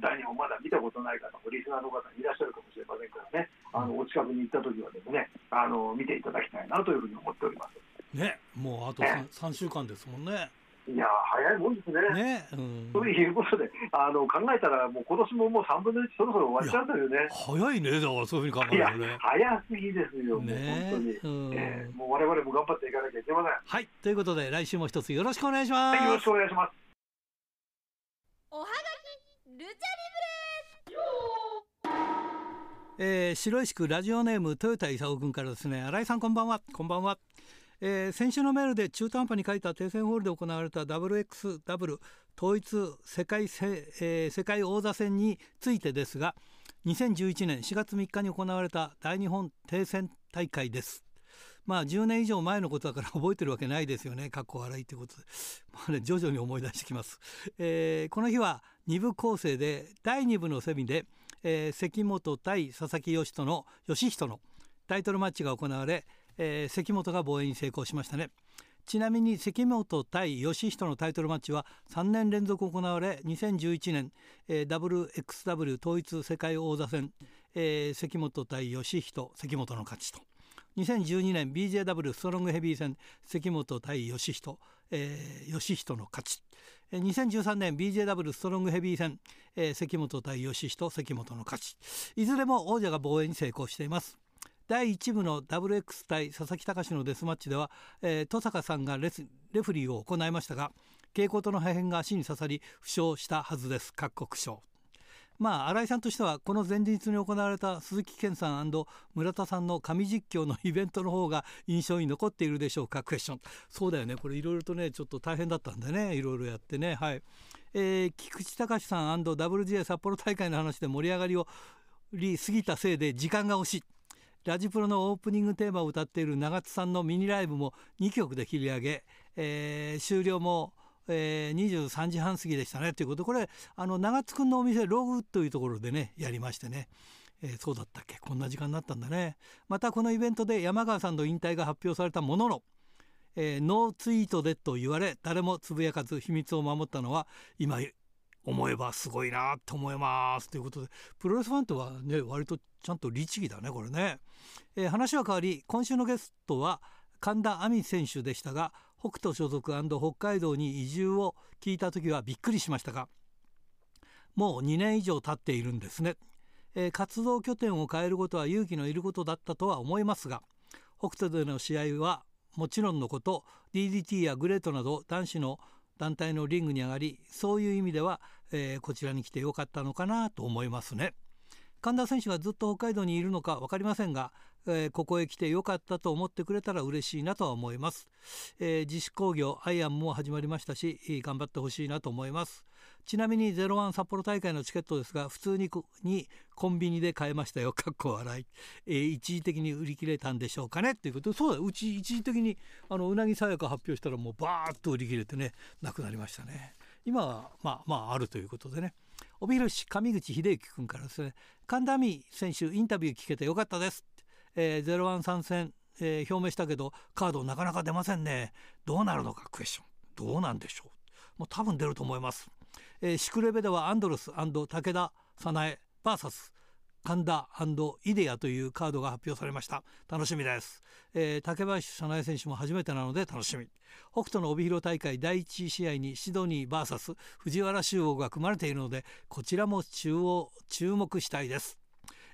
[SPEAKER 3] 第2本まだ見たことない方もリスナーの方いらっしゃるかもしれませんからね、あのお近くに行った時はですね、あの見ていただきたいなというふうに思っております。
[SPEAKER 1] ね、もうあと 3,、ね、3週間ですもんね。
[SPEAKER 3] いや早いもんですね。ね、うん、ということであの考えたらもう今年ももう3分の1そろそろ終わっちゃうんだよね。
[SPEAKER 1] 早いねだからそういうふうに考えるとね。
[SPEAKER 3] 早すぎですよ、ね、本当に、うんえー、もう我々も頑張っていかなきゃいけません。
[SPEAKER 1] はいということで来週も一つよろしくお願いします。
[SPEAKER 3] はい、よろしくお願いします。
[SPEAKER 4] おはがきルチャリブレ
[SPEAKER 1] えー、白石区ラジオネーム豊田勲君からですね新井さんこんばんはこんばんはえー、先週のメールで中途半端に書いた定戦ホールで行われた WXW 統一世界,、えー、世界王座戦についてですが2011年4月3日に行われた大日本定戦大会です。まあ10年以上前のことだから覚えてるわけないですよね。かっこ笑いということで。まあね、徐々に思い出してきます。えー、この日は2部構成で第2部のセミで、えー、関本対佐々木義人の義人のタイトルマッチが行われ、えー、関本が防衛に成功しましたね。ちなみに関本対義人のタイトルマッチは3年連続行われ2011年、えー、WXW 統一世界王座戦、えー、関本対義人関本の勝ちと。2012年 BJW ストロングヘビー戦関本対義人、えー、義人の勝ち。2013年 BJW ストロングヘビー戦、えー、関本対義人関本の勝ち。いずれも王者が防衛に成功しています。第1部の WX 対佐々木隆のデスマッチでは、えー、戸坂さんがレレフリーを行いましたが蛍光灯の破片が足に刺さり負傷したはずです。各国賞。まあ新井さんとしてはこの前日に行われた鈴木健さん村田さんの神実況のイベントの方が印象に残っているでしょうか？クエスチョン。そうだよね。これいろいろとねちょっと大変だったんでね。いろいろやってね。はい、えー、菊池隆さん &WGA 札幌大会の話で盛り上がりをり過ぎたせいで時間が惜しい。ラジプロのオープニングテーマを歌っている長津さんのミニライブも2曲で切り上げ、えー、終了も、えー、23時半過ぎでしたね。ということでこれあの長津くんのお店ログというところでねやりましてね、えー、そうだったっけ？こんな時間になったんだね。またこのイベントで山川さんの引退が発表されたもののえー、ノーツイートでと言われ誰もつぶやかず秘密を守ったのは今思えばすごいなと思います。ということでプロレスファンとはね割とちゃんと律儀だねこれね、えー、話は変わり今週のゲストは神田亜美選手でしたが北斗所属北海道に移住を聞いた時はびっくりしましたがもう2年以上経っているんですね、えー、活動拠点を変えることは勇気のいることだったとは思いますが北斗での試合はもちろんのこと DDT やグレートなど男子の団体のリングに上がりそういう意味では、えー、こちらに来てよかったのかなと思いますね。神田選手がずっと北海道にいるのか分かりませんが、えー、ここへ来てよかったと思ってくれたら嬉しいなとは思います、えー、自主工業アイアンも始まりましたし頑張ってほしいなと思います。ちなみに01札幌大会のチケットですが普通ににコンビニで買えましたよ。かっこ笑い、えー、一時的に売り切れたんでしょうかね。ということ。でそうだ。うち一時的にあのうなぎさやか発表したらもうバーッと売り切れてねなくなりましたね。今はまあまああるということでね。帯広市上口秀之君からですね。神田美選手インタビュー聞けてよかったです、えー、01参戦、えー、表明したけどカードなかなか出ませんね。どうなるのか？クエスチョンどうなんでしょう？もう多分出ると思います、えー、シクレベではアンドロス武田早苗 VS 神田イデアというカードが発表されました。楽しみです、えー、竹林早苗選手も初めてなので楽しみ。北斗の帯広大会第1試合にシドニー VS 藤原修王が組まれているのでこちらも中央注目したいです。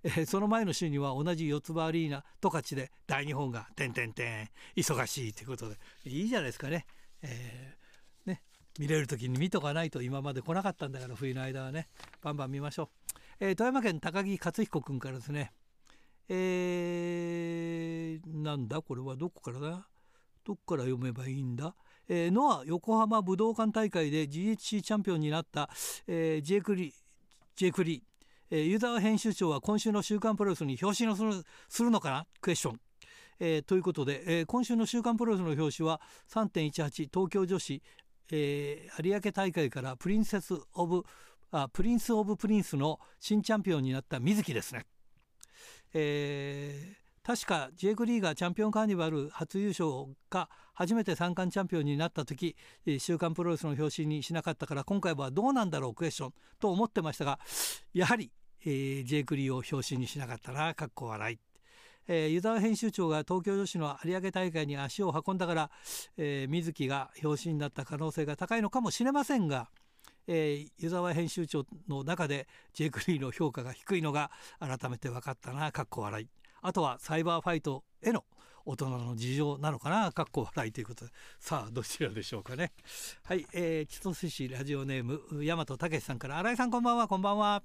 [SPEAKER 1] えー、その前の週には同じ四つ葉アリーナ十勝で大日本が「てんてんてん」忙しいということで。いいじゃないですかね,、えー、ね。見れる時に見とかないと今まで来なかったんだから冬の間はね。バンバン見ましょう。えー、富山県高木克彦君からですね。えー、なんだ？これはどこからだ？どっから読めばいいんだ、えー、ノア横浜武道館大会で GHC チャンピオンになった、えー、ジェイクリジェイクリえー、湯沢編集長は今週の「週刊プロレス」に表紙のするするのかな？クエスチョン。えー、ということで、えー、今週の「週刊プロレス」の表紙は3.18東京女子、えー、有明大会からプリンセス・オブ・あプリンセス・オブ・プリンセスの新チャンピオンになった瑞希ですね。えー、確かジェイク・リーがチャンピオンカーニバル初優勝が初めて三冠チャンピオンになった時「週刊プロレス」の表紙にしなかったから今回はどうなんだろう？クエスチョンと思ってましたがやはり、えー、ジェイク・リーを表紙にしなかったなかっこ笑い。えー、湯沢編集長が東京女子の有明大会に足を運んだから、えー、瑞希が表紙になった可能性が高いのかもしれませんが、えー、湯沢編集長の中で J. ク・リーの評価が低いのが改めて分かったなかっこ笑いあとはサイバーファイトへの大人の事情なのかなかっこ笑いということ。でさあどちらでしょうかね。はい、えー、千歳市ラジオネーム大和武さんから新井さんこんばんはこんばんは、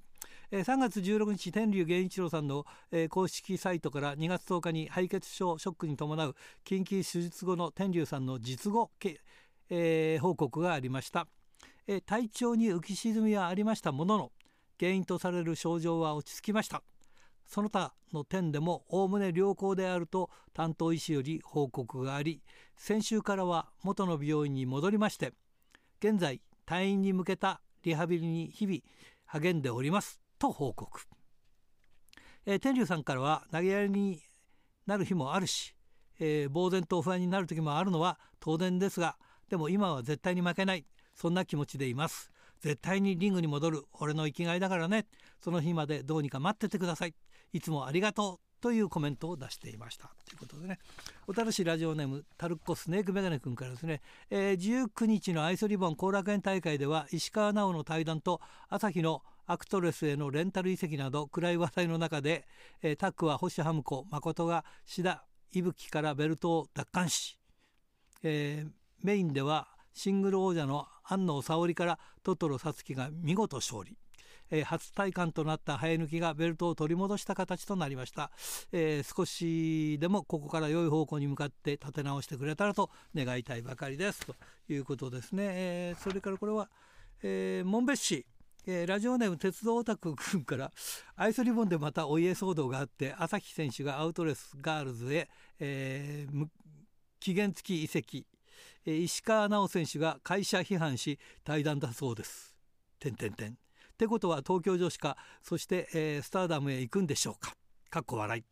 [SPEAKER 1] えー、3月16日天竜源一郎さんの、えー、公式サイトから2月10日に敗血症ショックに伴う緊急手術後の天竜さんの術後、えー、報告がありました、えー、体調に浮き沈みはありましたものの原因とされる症状は落ち着きました。その他の点でもおおむね良好であると担当医師より報告があり先週からは元の病院に戻りまして現在退院に向けたリハビリに日々励んでおりますと報告、えー、天竜さんからは投げやりになる日もあるし、えー、呆然と不安になる時もあるのは当然ですがでも今は絶対に負けないそんな気持ちでいます。絶対にリングに戻る俺の生きがいだからね。その日までどうにか待っててください。いつもありがとうというコメントを出していました。ということでね。小樽市ラジオネームタルッコスネークメガネ君からですね、えー、19日のアイスリボン後楽園大会では石川直の対談と朝日のアクトレスへのレンタル移籍など暗い話題の中で、えー、タックは星ハム子誠が志田伊吹からベルトを奪還し、えー、メインではシングル王者の安野沙織からトトロサツキが見事勝利。えー、初体感となった生え抜きがベルトを取り戻した形となりました、えー、少しでもここから良い方向に向かって立て直してくれたらと願いたいばかりです。ということですね、えー、それからこれは、えー、門別市えー、ラジオネーム鉄道オタク君からアイスリボンでまたお家騒動があって朝日選手がアウトレスガールズへ、えー、期限付き移籍、えー、石川直選手が会社批判し対談だそうです。てんてんてん。ってことは東京女子かそして、えー、スターダムへ行くんでしょうか。かっこ笑い。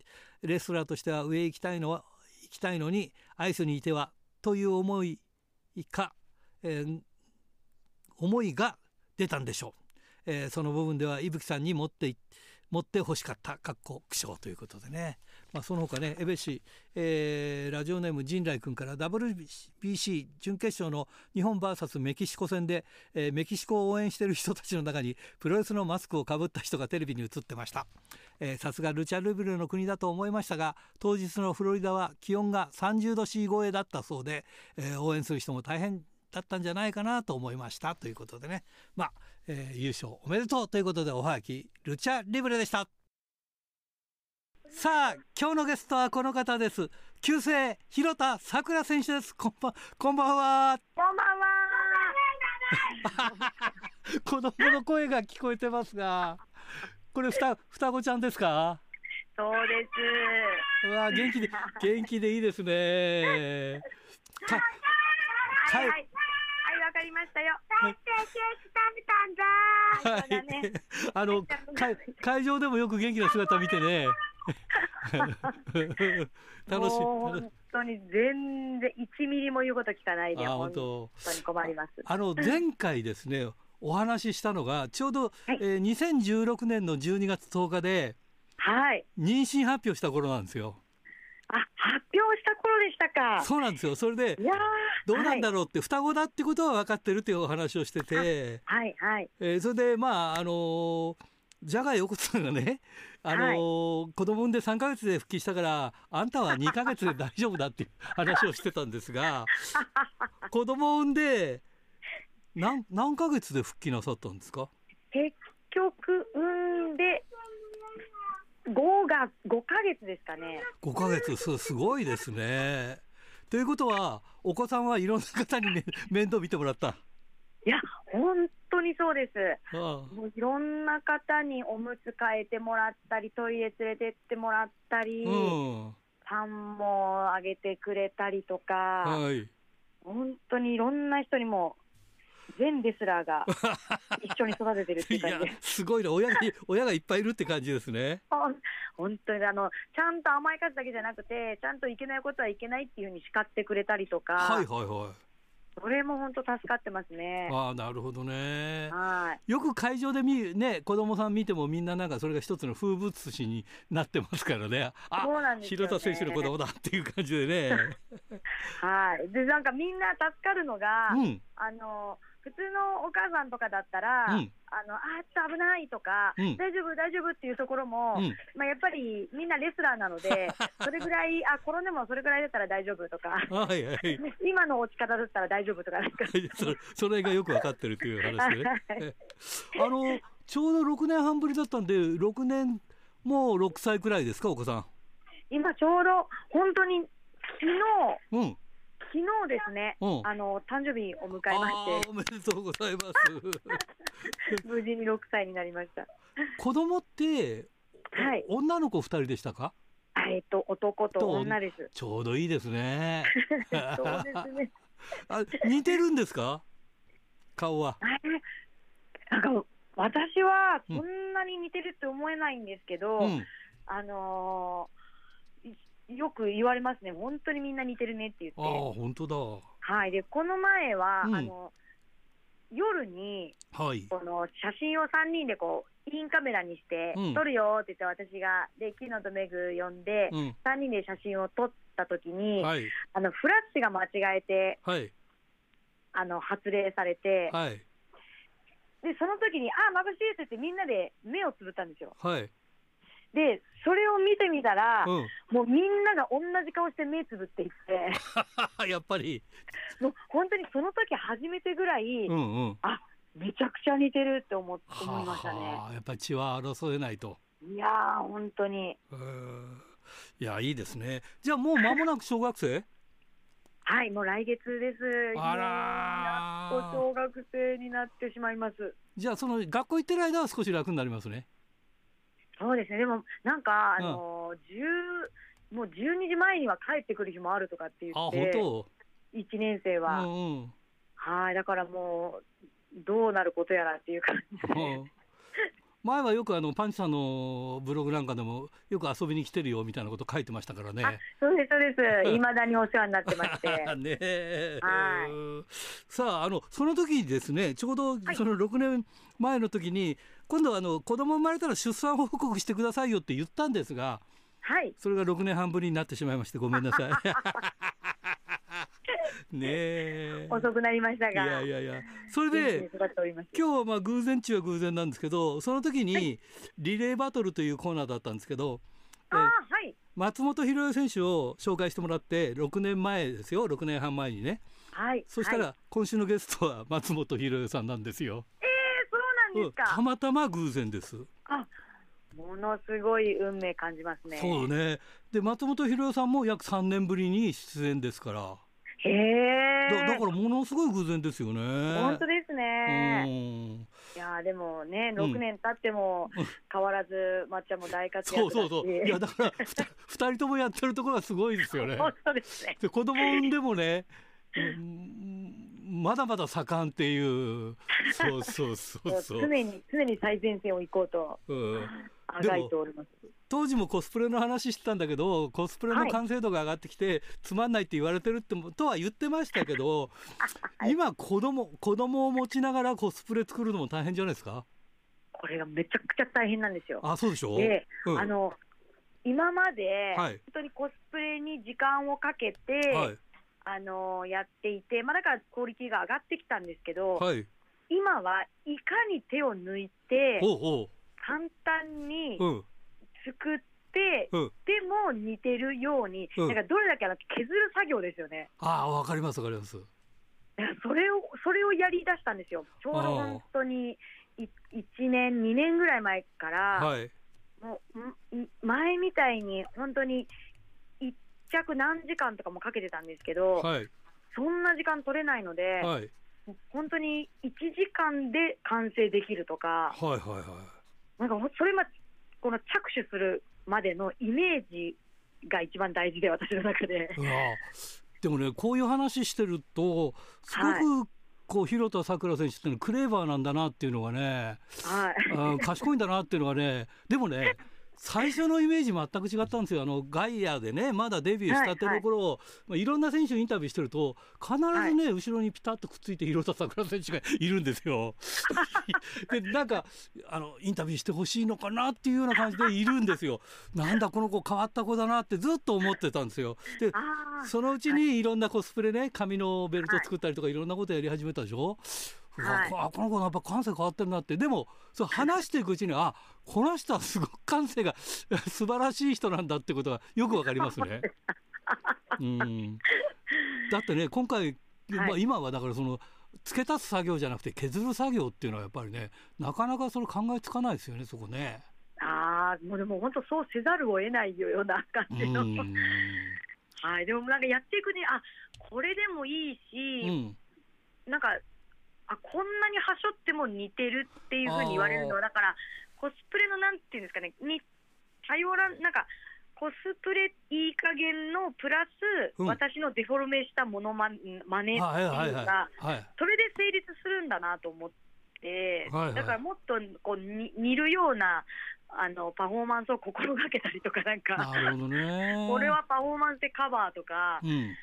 [SPEAKER 1] レスラーとしては上へ行きたいのは行きたいのにアイスにいてはという思いか、えー、思いが出たんでしょう、えー、その部分では伊吹さんに持って持ってほしかったかっこ苦笑ということでね。まあ、その他ね江部氏、えー、ラジオネーム陣来君から WBC 準決勝の日本 VS メキシコ戦で、えー、メキシコを応援している人たちの中にプロレスのマスクをかぶった人がテレビに映ってました。さすがルチャルブルの国だと思いましたが当日のフロリダは気温が30度 C 超えだったそうで、えー、応援する人も大変だったんじゃないかなと思いました。ということでね。まあ、えー、優勝おめでとうということでおはがきルチャリブレでした。さあ今日のゲストはこの方です。旧姓広田さくら選手です。こんばこんばんは。
[SPEAKER 5] こんば
[SPEAKER 1] んは。子供の声が聞こえてますがこれふた双子ちゃんですか？
[SPEAKER 5] そうで
[SPEAKER 1] す。うわ元気で元気でいいですね。
[SPEAKER 5] かはいはいわかりましたよ。はい、
[SPEAKER 1] はい、ね、あの会場でもよく元気な姿見てね。
[SPEAKER 5] 楽しい。本当に全然1ミリも言うこと聞かないで本当に困ります。
[SPEAKER 1] あの前回ですね お話ししたのがちょうど、はい、えー、2016年の12月10日で、
[SPEAKER 5] はい、
[SPEAKER 1] 妊娠発表した頃なんですよ。
[SPEAKER 5] あ発表した頃でしたか。
[SPEAKER 1] そうなんですよ。それでどうなんだろうって、はい、双子だってことは分かってるっていうお話をしてて、
[SPEAKER 5] はいはい。
[SPEAKER 1] えー、それでまああのー、ジャガー横田さんがねあのーはい、子供産んで3か月で復帰したからあんたは2か月で大丈夫だっていう話をしてたんですが 子供産んで何何ヶ月で復帰なさったんですか？
[SPEAKER 5] 結局産んで5が5ヶ月ですかね。
[SPEAKER 1] 5ヶ月。すすごいですね。ということはお子さんはいろんな方に、ね、面倒見てもらった
[SPEAKER 5] いや本当にそうです。もういろんな方におむつ替えてもらったり、トイレ連れてってもらったり、パンもあげてくれたりとか、はい、本当にいろんな人にも全レスラーが 一緒に育ててるって感じ
[SPEAKER 1] すごいな。親が親がいっぱいいるって感じですね。
[SPEAKER 5] 本当にあのちゃんと甘い数だけじゃなくてちゃんといけないことはいけないっていうふうに叱ってくれたりとか、
[SPEAKER 1] はいはいはい
[SPEAKER 5] それも本当助かってますね。
[SPEAKER 1] ああ、なるほどね。
[SPEAKER 5] は
[SPEAKER 1] い。よく会場で見ね、子供さん見てもみんななんかそれが一つの風物詩になってますからね。あ、そうなんですね、広田選手の子供だっていう感じでね。
[SPEAKER 5] はい。で、なんかみんな助かるのが、うん、あの。普通のお母さんとかだったら、うん、あのあちょっと危ないとか、うん、大丈夫、大丈夫っていうところも、うん、まあ、やっぱりみんなレスラーなので、それぐらい、あ転んでもそれぐらいだったら大丈夫とか、はいはい、今の落ち方だったら大丈夫とか
[SPEAKER 1] それがよく分かってるという話でね。あのちょうど6年半ぶりだったんで、6年、もう6歳くらいですか、お子さん。
[SPEAKER 5] 今ちょうど本当に昨日、うん昨日ですね、うん、あの誕生日を迎えまして。
[SPEAKER 1] おめでとうございます。
[SPEAKER 5] 無事に6歳になりました。
[SPEAKER 1] 子供ってはい、女の子2人でしたか？
[SPEAKER 5] えっと男と女です。
[SPEAKER 1] ちょうどいいですね。
[SPEAKER 5] そうですね。
[SPEAKER 1] あ似てるんですか？顔は。
[SPEAKER 5] なんか私はそんなに似てるって思えないんですけど、うん、あのーよく言われますね、本当にみんな似てるねって言って。あ
[SPEAKER 1] 本当だ。
[SPEAKER 5] はい、で、この前は、うん、あの、夜に、はい、この写真を3人でこう、インカメラにして、うん、撮るよって言って私が、で、キノとメグ呼んで、うん、3人で写真を撮った時に、はい、あの、フラッシュが間違えて、はい、あの、発令されて、はい、で、その時に、あ、眩しいって言ってみんなで目をつぶったんですよ。はいで、それを見てみたら、うん、もうみんなが同じ顔して目つぶっていって、
[SPEAKER 1] やっぱり。
[SPEAKER 5] もう本当にその時初めてぐらい、うんうん、あめちゃくちゃ似てるって思思いましたね。
[SPEAKER 1] やっぱり血は争えないと。
[SPEAKER 5] いやー、本当に。
[SPEAKER 1] いや、いいですね。じゃあもう間もなく小学生？
[SPEAKER 5] はい、もう来月です。あらやっと小学生になってしまいます。
[SPEAKER 1] じゃあ、その学校行ってる間は少し楽になりますね。
[SPEAKER 5] そうですね、でもなんか、あのうん、もう12時前には帰ってくる日もあるとかって言って、1年生は。うんうん、はいだからもう、どうなることやらっていう感じで。うん
[SPEAKER 1] 前はよくあのパンチさんのブログなんかでもよく遊びに来てるよみたいなこと書いてましたからね。
[SPEAKER 5] そうですそうです。いま だにお世話になってまして。
[SPEAKER 1] ねはい。さああのその時にですねちょうどその6年前の時に、今度はあの子供生まれたら出産報告してくださいよって言ったんですが、
[SPEAKER 5] はい、
[SPEAKER 1] それが6年半ぶりになってしまいましてごめんなさい。ね
[SPEAKER 5] 遅くなりましたが。
[SPEAKER 1] いやいやいや。それで、今日はまあ偶然中は偶然なんですけど、その時にリレーバトルというコーナーだったんですけど、
[SPEAKER 5] はい、
[SPEAKER 1] 松本博代選手を紹介してもらって、6年前ですよ、6年半前にね。
[SPEAKER 5] はい。
[SPEAKER 1] そしたら、今週のゲストは松本博代さんなんですよ。
[SPEAKER 5] ええー、そうなんですか。
[SPEAKER 1] たまたま偶然です。
[SPEAKER 5] あものすごい運命感じますね。
[SPEAKER 1] そうね。で松本博代さんも約3年ぶりに出演ですから。
[SPEAKER 5] へえ
[SPEAKER 1] だ。だからものすごい偶然ですよね。
[SPEAKER 5] 本当ですね。いやでもね6年経っても変わらず抹茶も大活躍
[SPEAKER 1] そうそうそういやだから2人ともやってるところがすごいですよね。
[SPEAKER 5] 本当ですね。
[SPEAKER 1] で子供産んでもね。まだまだ盛んっていうそうそうそう そう。
[SPEAKER 5] 常に常に最前線を行こうと、うん、あがいております。
[SPEAKER 1] 当時もコスプレの話してたんだけどコスプレの完成度が上がってきて、はい、つまんないって言われてるってとは言ってましたけど、はい、今子供子供を持ちながらコスプレ作るのも大変じゃないですか？
[SPEAKER 5] これがめちゃくちゃ大変なんですよ。
[SPEAKER 1] あそうでしょ？
[SPEAKER 5] で、うん、あの今まで、本当にコスプレに時間をかけて、はい、あのやっていて、まあ、だからクオリティが上がってきたんですけど、はい、今はいかに手を抜いて、簡単に作って、うん、でも似てるように、うん、だからどれだけあの削る作業ですよね。
[SPEAKER 1] ああ、わかります、わかります。
[SPEAKER 5] それをそれをやりだしたんですよ、ちょうど本当に1年、2年ぐらい前から、はい、もう前みたいに本当に着何時間とかもかけてたんですけど、はい、そんな時間取れないので、はい、本当に1時間で完成できるとか、はいはいはい、なんかそれまこの着手するまでのイメージが一番大事で、私の中で。
[SPEAKER 1] でもね、こういう話してると、すごく、こう広田さくら選手ってのはクレーバーなんだなっていうのがね、はい、賢いんだなっていうのはね、でもね、最初のイメージ全く違ったんですよ、あのガイアでね、まだデビューしたての頃、はいはいまあ、いろんな選手にインタビューしてると、必ずね、はい、後ろにピタッとくっついて広田さくら選手がいるんですよ。で、なんかあの、インタビューしてほしいのかなっていうような感じでいるんですよ。なんだ、この子、変わった子だなってずっと思ってたんですよ。で、そのうちにいろんなコスプレね、紙のベルト作ったりとか、いろんなことやり始めたでしょ。はい、あこの子やっぱ感性変わってるなって。でもそう話していくうちにあこの人はすごく感性が 素晴らしい人なんだってことがよくわかりますね。うん。だってね今回、まあ、今はだからその付け足す作業じゃなくて削る作業っていうのはやっぱりねなかなかそれ考えつかないですよねそこね。
[SPEAKER 5] ああもうでも本当そうせざるを得ないような感じの。はい、でもなんかやっていくにあこれでもいいし、うん、なんかあこんなにはしょっても似てるっていうふうに言われるのは、だから、コスプレのなんていうんですかね、に頼らなんか、コスプレいい加減のプラス、うん、私のデフォルメしたものままねっていうのが、それで成立するんだなと思って、はいはい、だからもっとこうに似るようなあのパフォーマンスを心がけたりとか、なんか、
[SPEAKER 1] なるほどね、
[SPEAKER 5] これはパフォーマンスでカバーとか。うん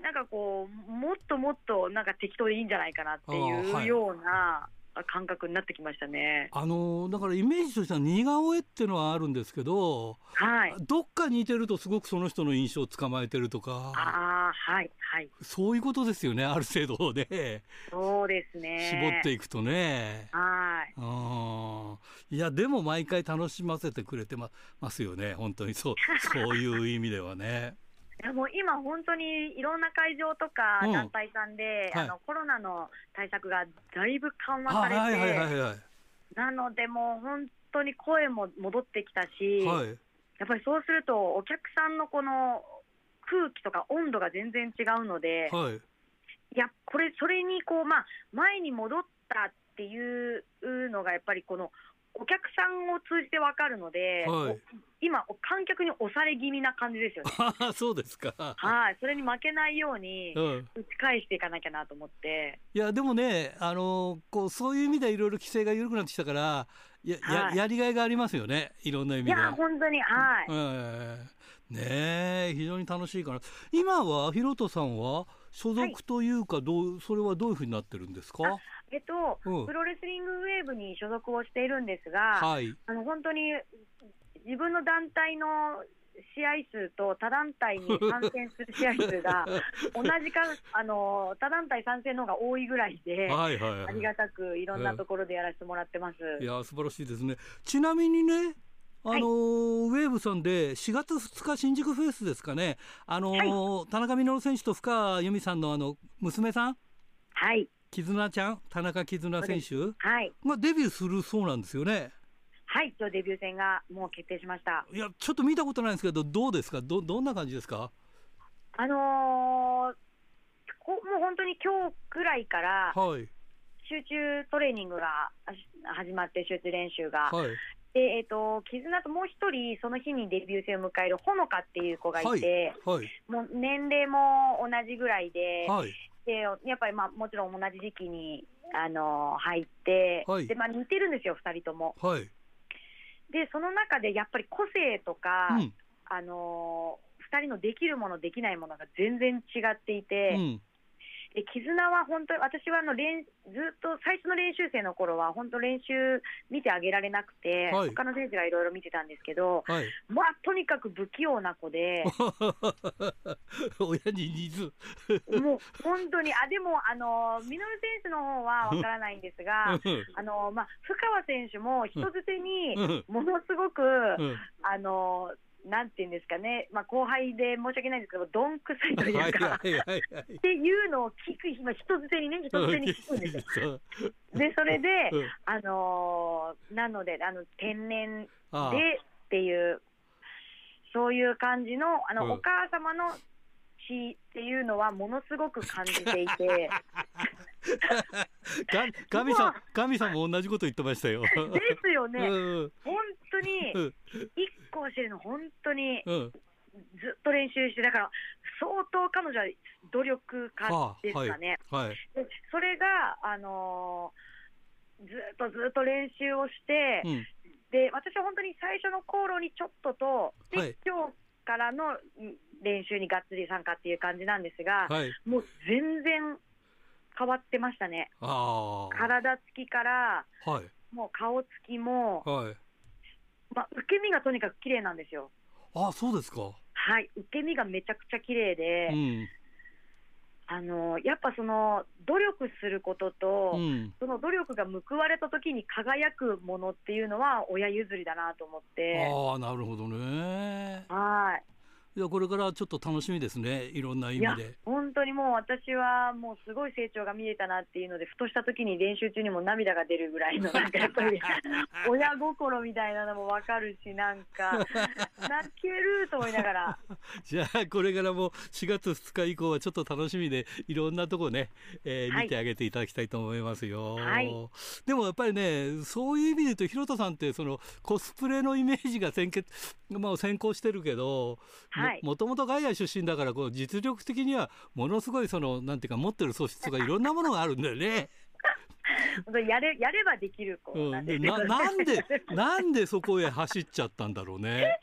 [SPEAKER 5] なんかこう、もっともっとなんか適当でいいんじゃないかなっていうような感覚になってきましたね。
[SPEAKER 1] あのだからイメージとしては似顔絵っていうのはあるんですけど、
[SPEAKER 5] はい、
[SPEAKER 1] どっか似てるとすごくその人の印象を捕まえてるとか、
[SPEAKER 5] あはいはい、
[SPEAKER 1] そういうことですよね、ある程度で。
[SPEAKER 5] そうですね。
[SPEAKER 1] 絞っていくとね。
[SPEAKER 5] はい。
[SPEAKER 1] あいやでも毎回楽しませてくれてますよね、本当にそう そういう意味ではね。
[SPEAKER 5] いやもう今、本当にいろんな会場とか団体さんで、うんはい、あのコロナの対策がだいぶ緩和されて、はいはいはいはい、なので、もう本当に声も戻ってきたし、はい、やっぱりそうすると、お客さんのこの空気とか温度が全然違うので、はい、いや、これ、それにこう、まあ、前に戻ったっていうのが、やっぱりこのお客さんを通じて分かるので、はい、今、観客に押され気味な感じですよね。
[SPEAKER 1] そうですか。
[SPEAKER 5] はい、それに負けないように、打ち返していかなきゃなと思って。
[SPEAKER 1] いや、でもね、あのこうそういう意味でいろいろ規制が緩くなってきたから、や,、はい、ややりがいがありますよね、いろんな意味で。い
[SPEAKER 5] や、本当に、はい。え
[SPEAKER 1] ー、ねえ、非常に楽しいから。今は、ひろとさんは、所属というか、どう、はい、それはどういうふうになってるんですか？
[SPEAKER 5] えっと、うん、プロレスリングウェーブに所属をしているんですが、はい、あの本当に自分の団体の試合数と他団体に参戦する試合数が 同じかあの他団体参戦の方が多いぐらいで、はいはいはい、ありがたくいろんなところでやらせてもらってます。
[SPEAKER 1] いや素晴らしいですね。ちなみにね。あのーはい、ウェーブさんで4月2日新宿フェスですかね、あのーはい、田中稔選手と深川由美さんのあの娘さん、
[SPEAKER 5] はい、
[SPEAKER 1] 絆ちゃん、田中絆選手、
[SPEAKER 5] はい、
[SPEAKER 1] がデビューするそうなんですよね。
[SPEAKER 5] はい、今日デビュー戦がもう決定しました。
[SPEAKER 1] いや、ちょっと見たことないんですけど、どうですか、どどんな感じですか？
[SPEAKER 5] あのー、こもう本当に今日くらいから、はい、集中トレーニングが始まって、集中練習が。はいでえーと、絆ともう一人、その日にデビュー戦を迎えるほのかっていう子がいて、はいはい、もう年齢も同じぐらいで、はい、でやっぱり、まあ、もちろん同じ時期に、あの入って、はい、でまあ、似てるんですよ、2人とも。
[SPEAKER 1] はい、
[SPEAKER 5] で、その中でやっぱり個性とか、うん、あの2人のできるもの、できないものが全然違っていて。うんで絆は本当に私はあの練ずっと最初の練習生の頃は本当練習見てあげられなくて、はい、他の選手がいろいろ見てたんですけど、はい、まあとにかく不器用な子で。
[SPEAKER 1] 親に似ず。
[SPEAKER 5] もう本当にあでもあのミノル選手の方はわからないんですがあのまあ深川選手も人づてにものすごく、あのなんていうんですかね、まあ、後輩で申し訳ないんですけど、どんくさいというか、っていうのを聞く、今、人づてにね、人づてに聞くんですよ。で、それで、あのー、なので、あの天然でっていう、そういう感じの、あの、お母様の血っていうのは、ものすごく感じていて。
[SPEAKER 1] 神さん、神さんも同じこと言ってましたよ。
[SPEAKER 5] ですよね。うん、本当に、一個教えるの、本当に、ずっと練習して、だから、相当彼女は努力家ですかね。
[SPEAKER 1] はいはい、
[SPEAKER 5] でそれが、あのー、ずっとずっと練習をして、うん。で私は本当に最初の航路にちょっとと、で、はい、今日からの練習にがっつり参加っていう感じなんですが、はい、もう全然変わってましたね。体つきから、はい、もう顔つきも、はい。まあ、受け身がとにかく綺麗なんですよ。
[SPEAKER 1] あそうですか。
[SPEAKER 5] はい、受け身がめちゃくちゃ綺麗で、うん、あのやっぱその努力することと、うん、その努力が報われた時に輝くものっていうのは親譲りだなと思って。
[SPEAKER 1] ああなるほどね。
[SPEAKER 5] はい
[SPEAKER 1] いやこれからちょっと楽しみですね、いろんな意味で。
[SPEAKER 5] 本当にもう私はもうすごい成長が見えたなっていうので、ふとした時に練習中にも涙が出るぐらいの、なんかやっぱり 親心みたいなのも分かるし、なんか、泣けると思いながら。
[SPEAKER 1] じゃあ、これからも4月2日以降はちょっと楽しみで、いろんなとこね、えー、見てあげていただきたいと思いますよ。はい、でもやっぱりね、そういう意味で言うと、広田さんって、そのコスプレのイメージが先まあ、先行してるけど、はいもともと外野出身だからこう実力的にはものすごいそのなんていうか持ってる素質がいろんなものがあるんだよね。
[SPEAKER 5] やれやればできる子なんで、
[SPEAKER 1] ねうん、ななんで なんでそこへ走っちゃったんだろうね。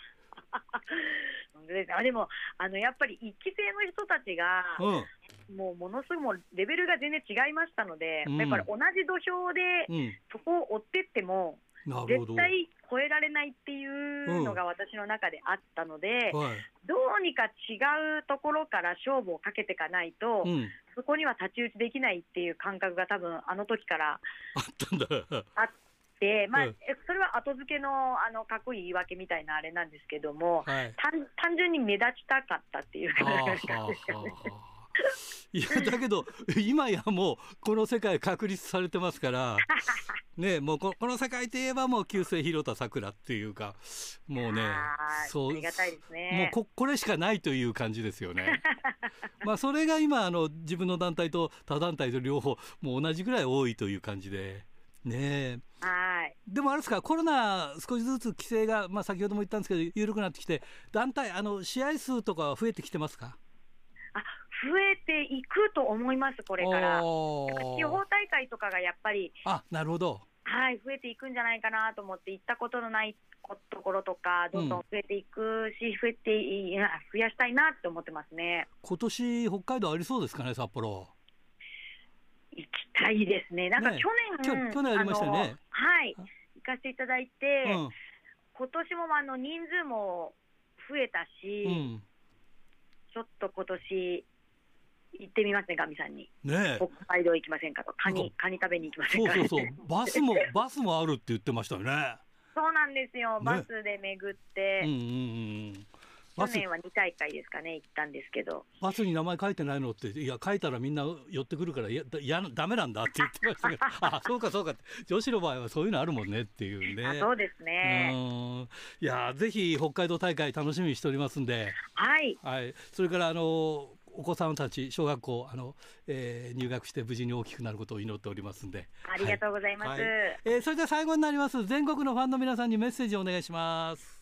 [SPEAKER 5] あでもあのやっぱり一期生の人たちが、うん、もうものすごいもうレベルが全然違いましたので、うん、やっぱり同じ土俵でそこを追ってっても、絶対超えられないっていうのが私の中であったので、うんはい、どうにか違うところから勝負をかけていかないと、うん、そこには太刀打ちできないっていう感覚が多分あの時から
[SPEAKER 1] あったんだ。
[SPEAKER 5] あって、まあ、それは後付けのあのかっこいい言い訳みたいなあれなんですけども、はい、単純に目立ちたかったっていう感じですかね。
[SPEAKER 1] いやだけど今やもうこの世界確立されてますから ねもうこの世界といえばもう旧姓広田さくらっていうかもうね
[SPEAKER 5] そうありがたいですね
[SPEAKER 1] もうここれしかないという感じですよね まあそれが今あの自分の団体と他団体と両方もう同じぐらい多いという感じで。ね
[SPEAKER 5] はい
[SPEAKER 1] でもあれですか、コロナ、少しずつ規制が、まあ、先ほども言ったんですけど、緩くなってきて、団体、あの試合数とかは増えてきてますか？
[SPEAKER 5] あ増えていくと思います、これから。地方大会とかがやっぱり、
[SPEAKER 1] あなるほど。
[SPEAKER 5] はい、増えていくんじゃないかなと思って、行ったことのないところとか、どんどん増えていくし、うん、増えていや増やしたいなって思ってますね。
[SPEAKER 1] 今年北海道ありそうですかね、札幌。
[SPEAKER 5] 行きたいですね、なんか去
[SPEAKER 1] 年、ね、去年ありましたね。
[SPEAKER 5] はい、行かせていただいて、うん、今年もあの人数も増えたし、うん、ちょっと今年行ってみますね、ガミさんに。
[SPEAKER 1] ね
[SPEAKER 5] 北海道行きませんかと、カニ、カニ食べに行きませんか、
[SPEAKER 1] そうそうそう、バスも、バスもあるって言ってましたよね。
[SPEAKER 5] そうなんですよ、バスで巡って。うんうんうん去年は2大会ですかね、行ったんですけど。
[SPEAKER 1] バスに名前書いてないのって、いや、書いたらみんな寄ってくるから、いや、やだめなんだって言ってましたけど、あそうか、そうか、女子の場合はそういうのあるもんねっていうね。
[SPEAKER 5] そうですね。
[SPEAKER 1] いや、ぜひ北海道大会楽しみにしておりますんで。
[SPEAKER 5] はい。
[SPEAKER 1] はい、それから、あのお子さんたち小学校あの、えー、入学して無事に大きくなることを祈っておりますんで。
[SPEAKER 5] ありがとうございます、はい。はい、
[SPEAKER 1] えー、それでは最後になります。全国のファンの皆さんにメッセージをお願いします。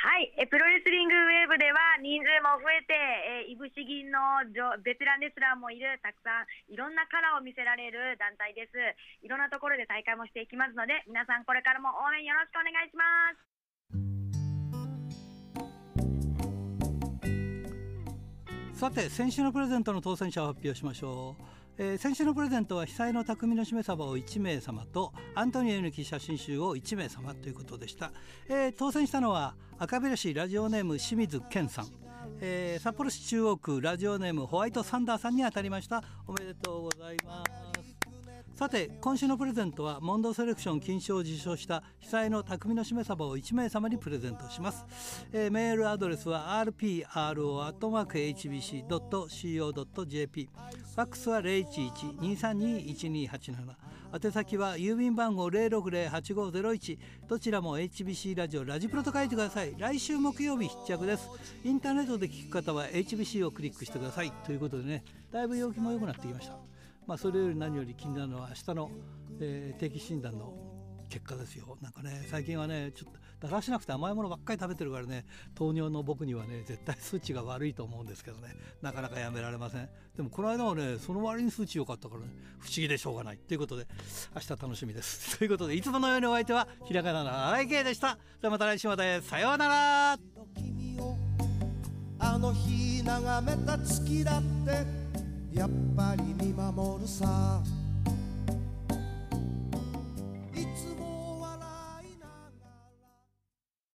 [SPEAKER 5] はい。えプロレスリングウェーブでは人数も増えて、えー、いぶし銀のベテランレスラーもいるたくさんいろんなカラーを見せられる団体です。いろんなところで大会もしていきますので皆さんこれからも応援よろしくお願いします
[SPEAKER 1] さて先週のプレゼントの当選者を発表しましょう、えー、先週のプレゼントは被災の匠のしめ鯖を1名様とアントニオ猪木写真集を1名様ということでした、えー、当選したのは赤平市ラジオネーム清水健さん、えー、札幌市中央区ラジオネームホワイトサンダーさんに当たりました。おめでとうございます。さて今週のプレゼントはモンドセレクション金賞を受賞した被災の匠のしめ鯖を1名様にプレゼントします、えー、メールアドレスは rpro.hbc.co.jp ファックスは011-232-1287宛先は郵便番号060-8501どちらも HBC ラジオラジプロと書いてください。来週木曜日必着です。インターネットで聞く方は HBC をクリックしてください。ということでねだいぶ陽気も良くなってきました。まあ、それより何より気になるのは明日の、えー、定期診断の結果ですよ。なんかね最近はねちょっとだらしなくて甘いものばっかり食べてるからね糖尿の僕にはね絶対数値が悪いと思うんですけどね。なかなかやめられません。でもこの間はねその割に数値良かったからね不思議でしょうがない。ということで明日楽しみです。ということでいつものようにお相手はひらがなの荒井圭でした。じゃあまた来週まで。さようなら。あの日眺めた月だってやっぱり見守るさ。いつも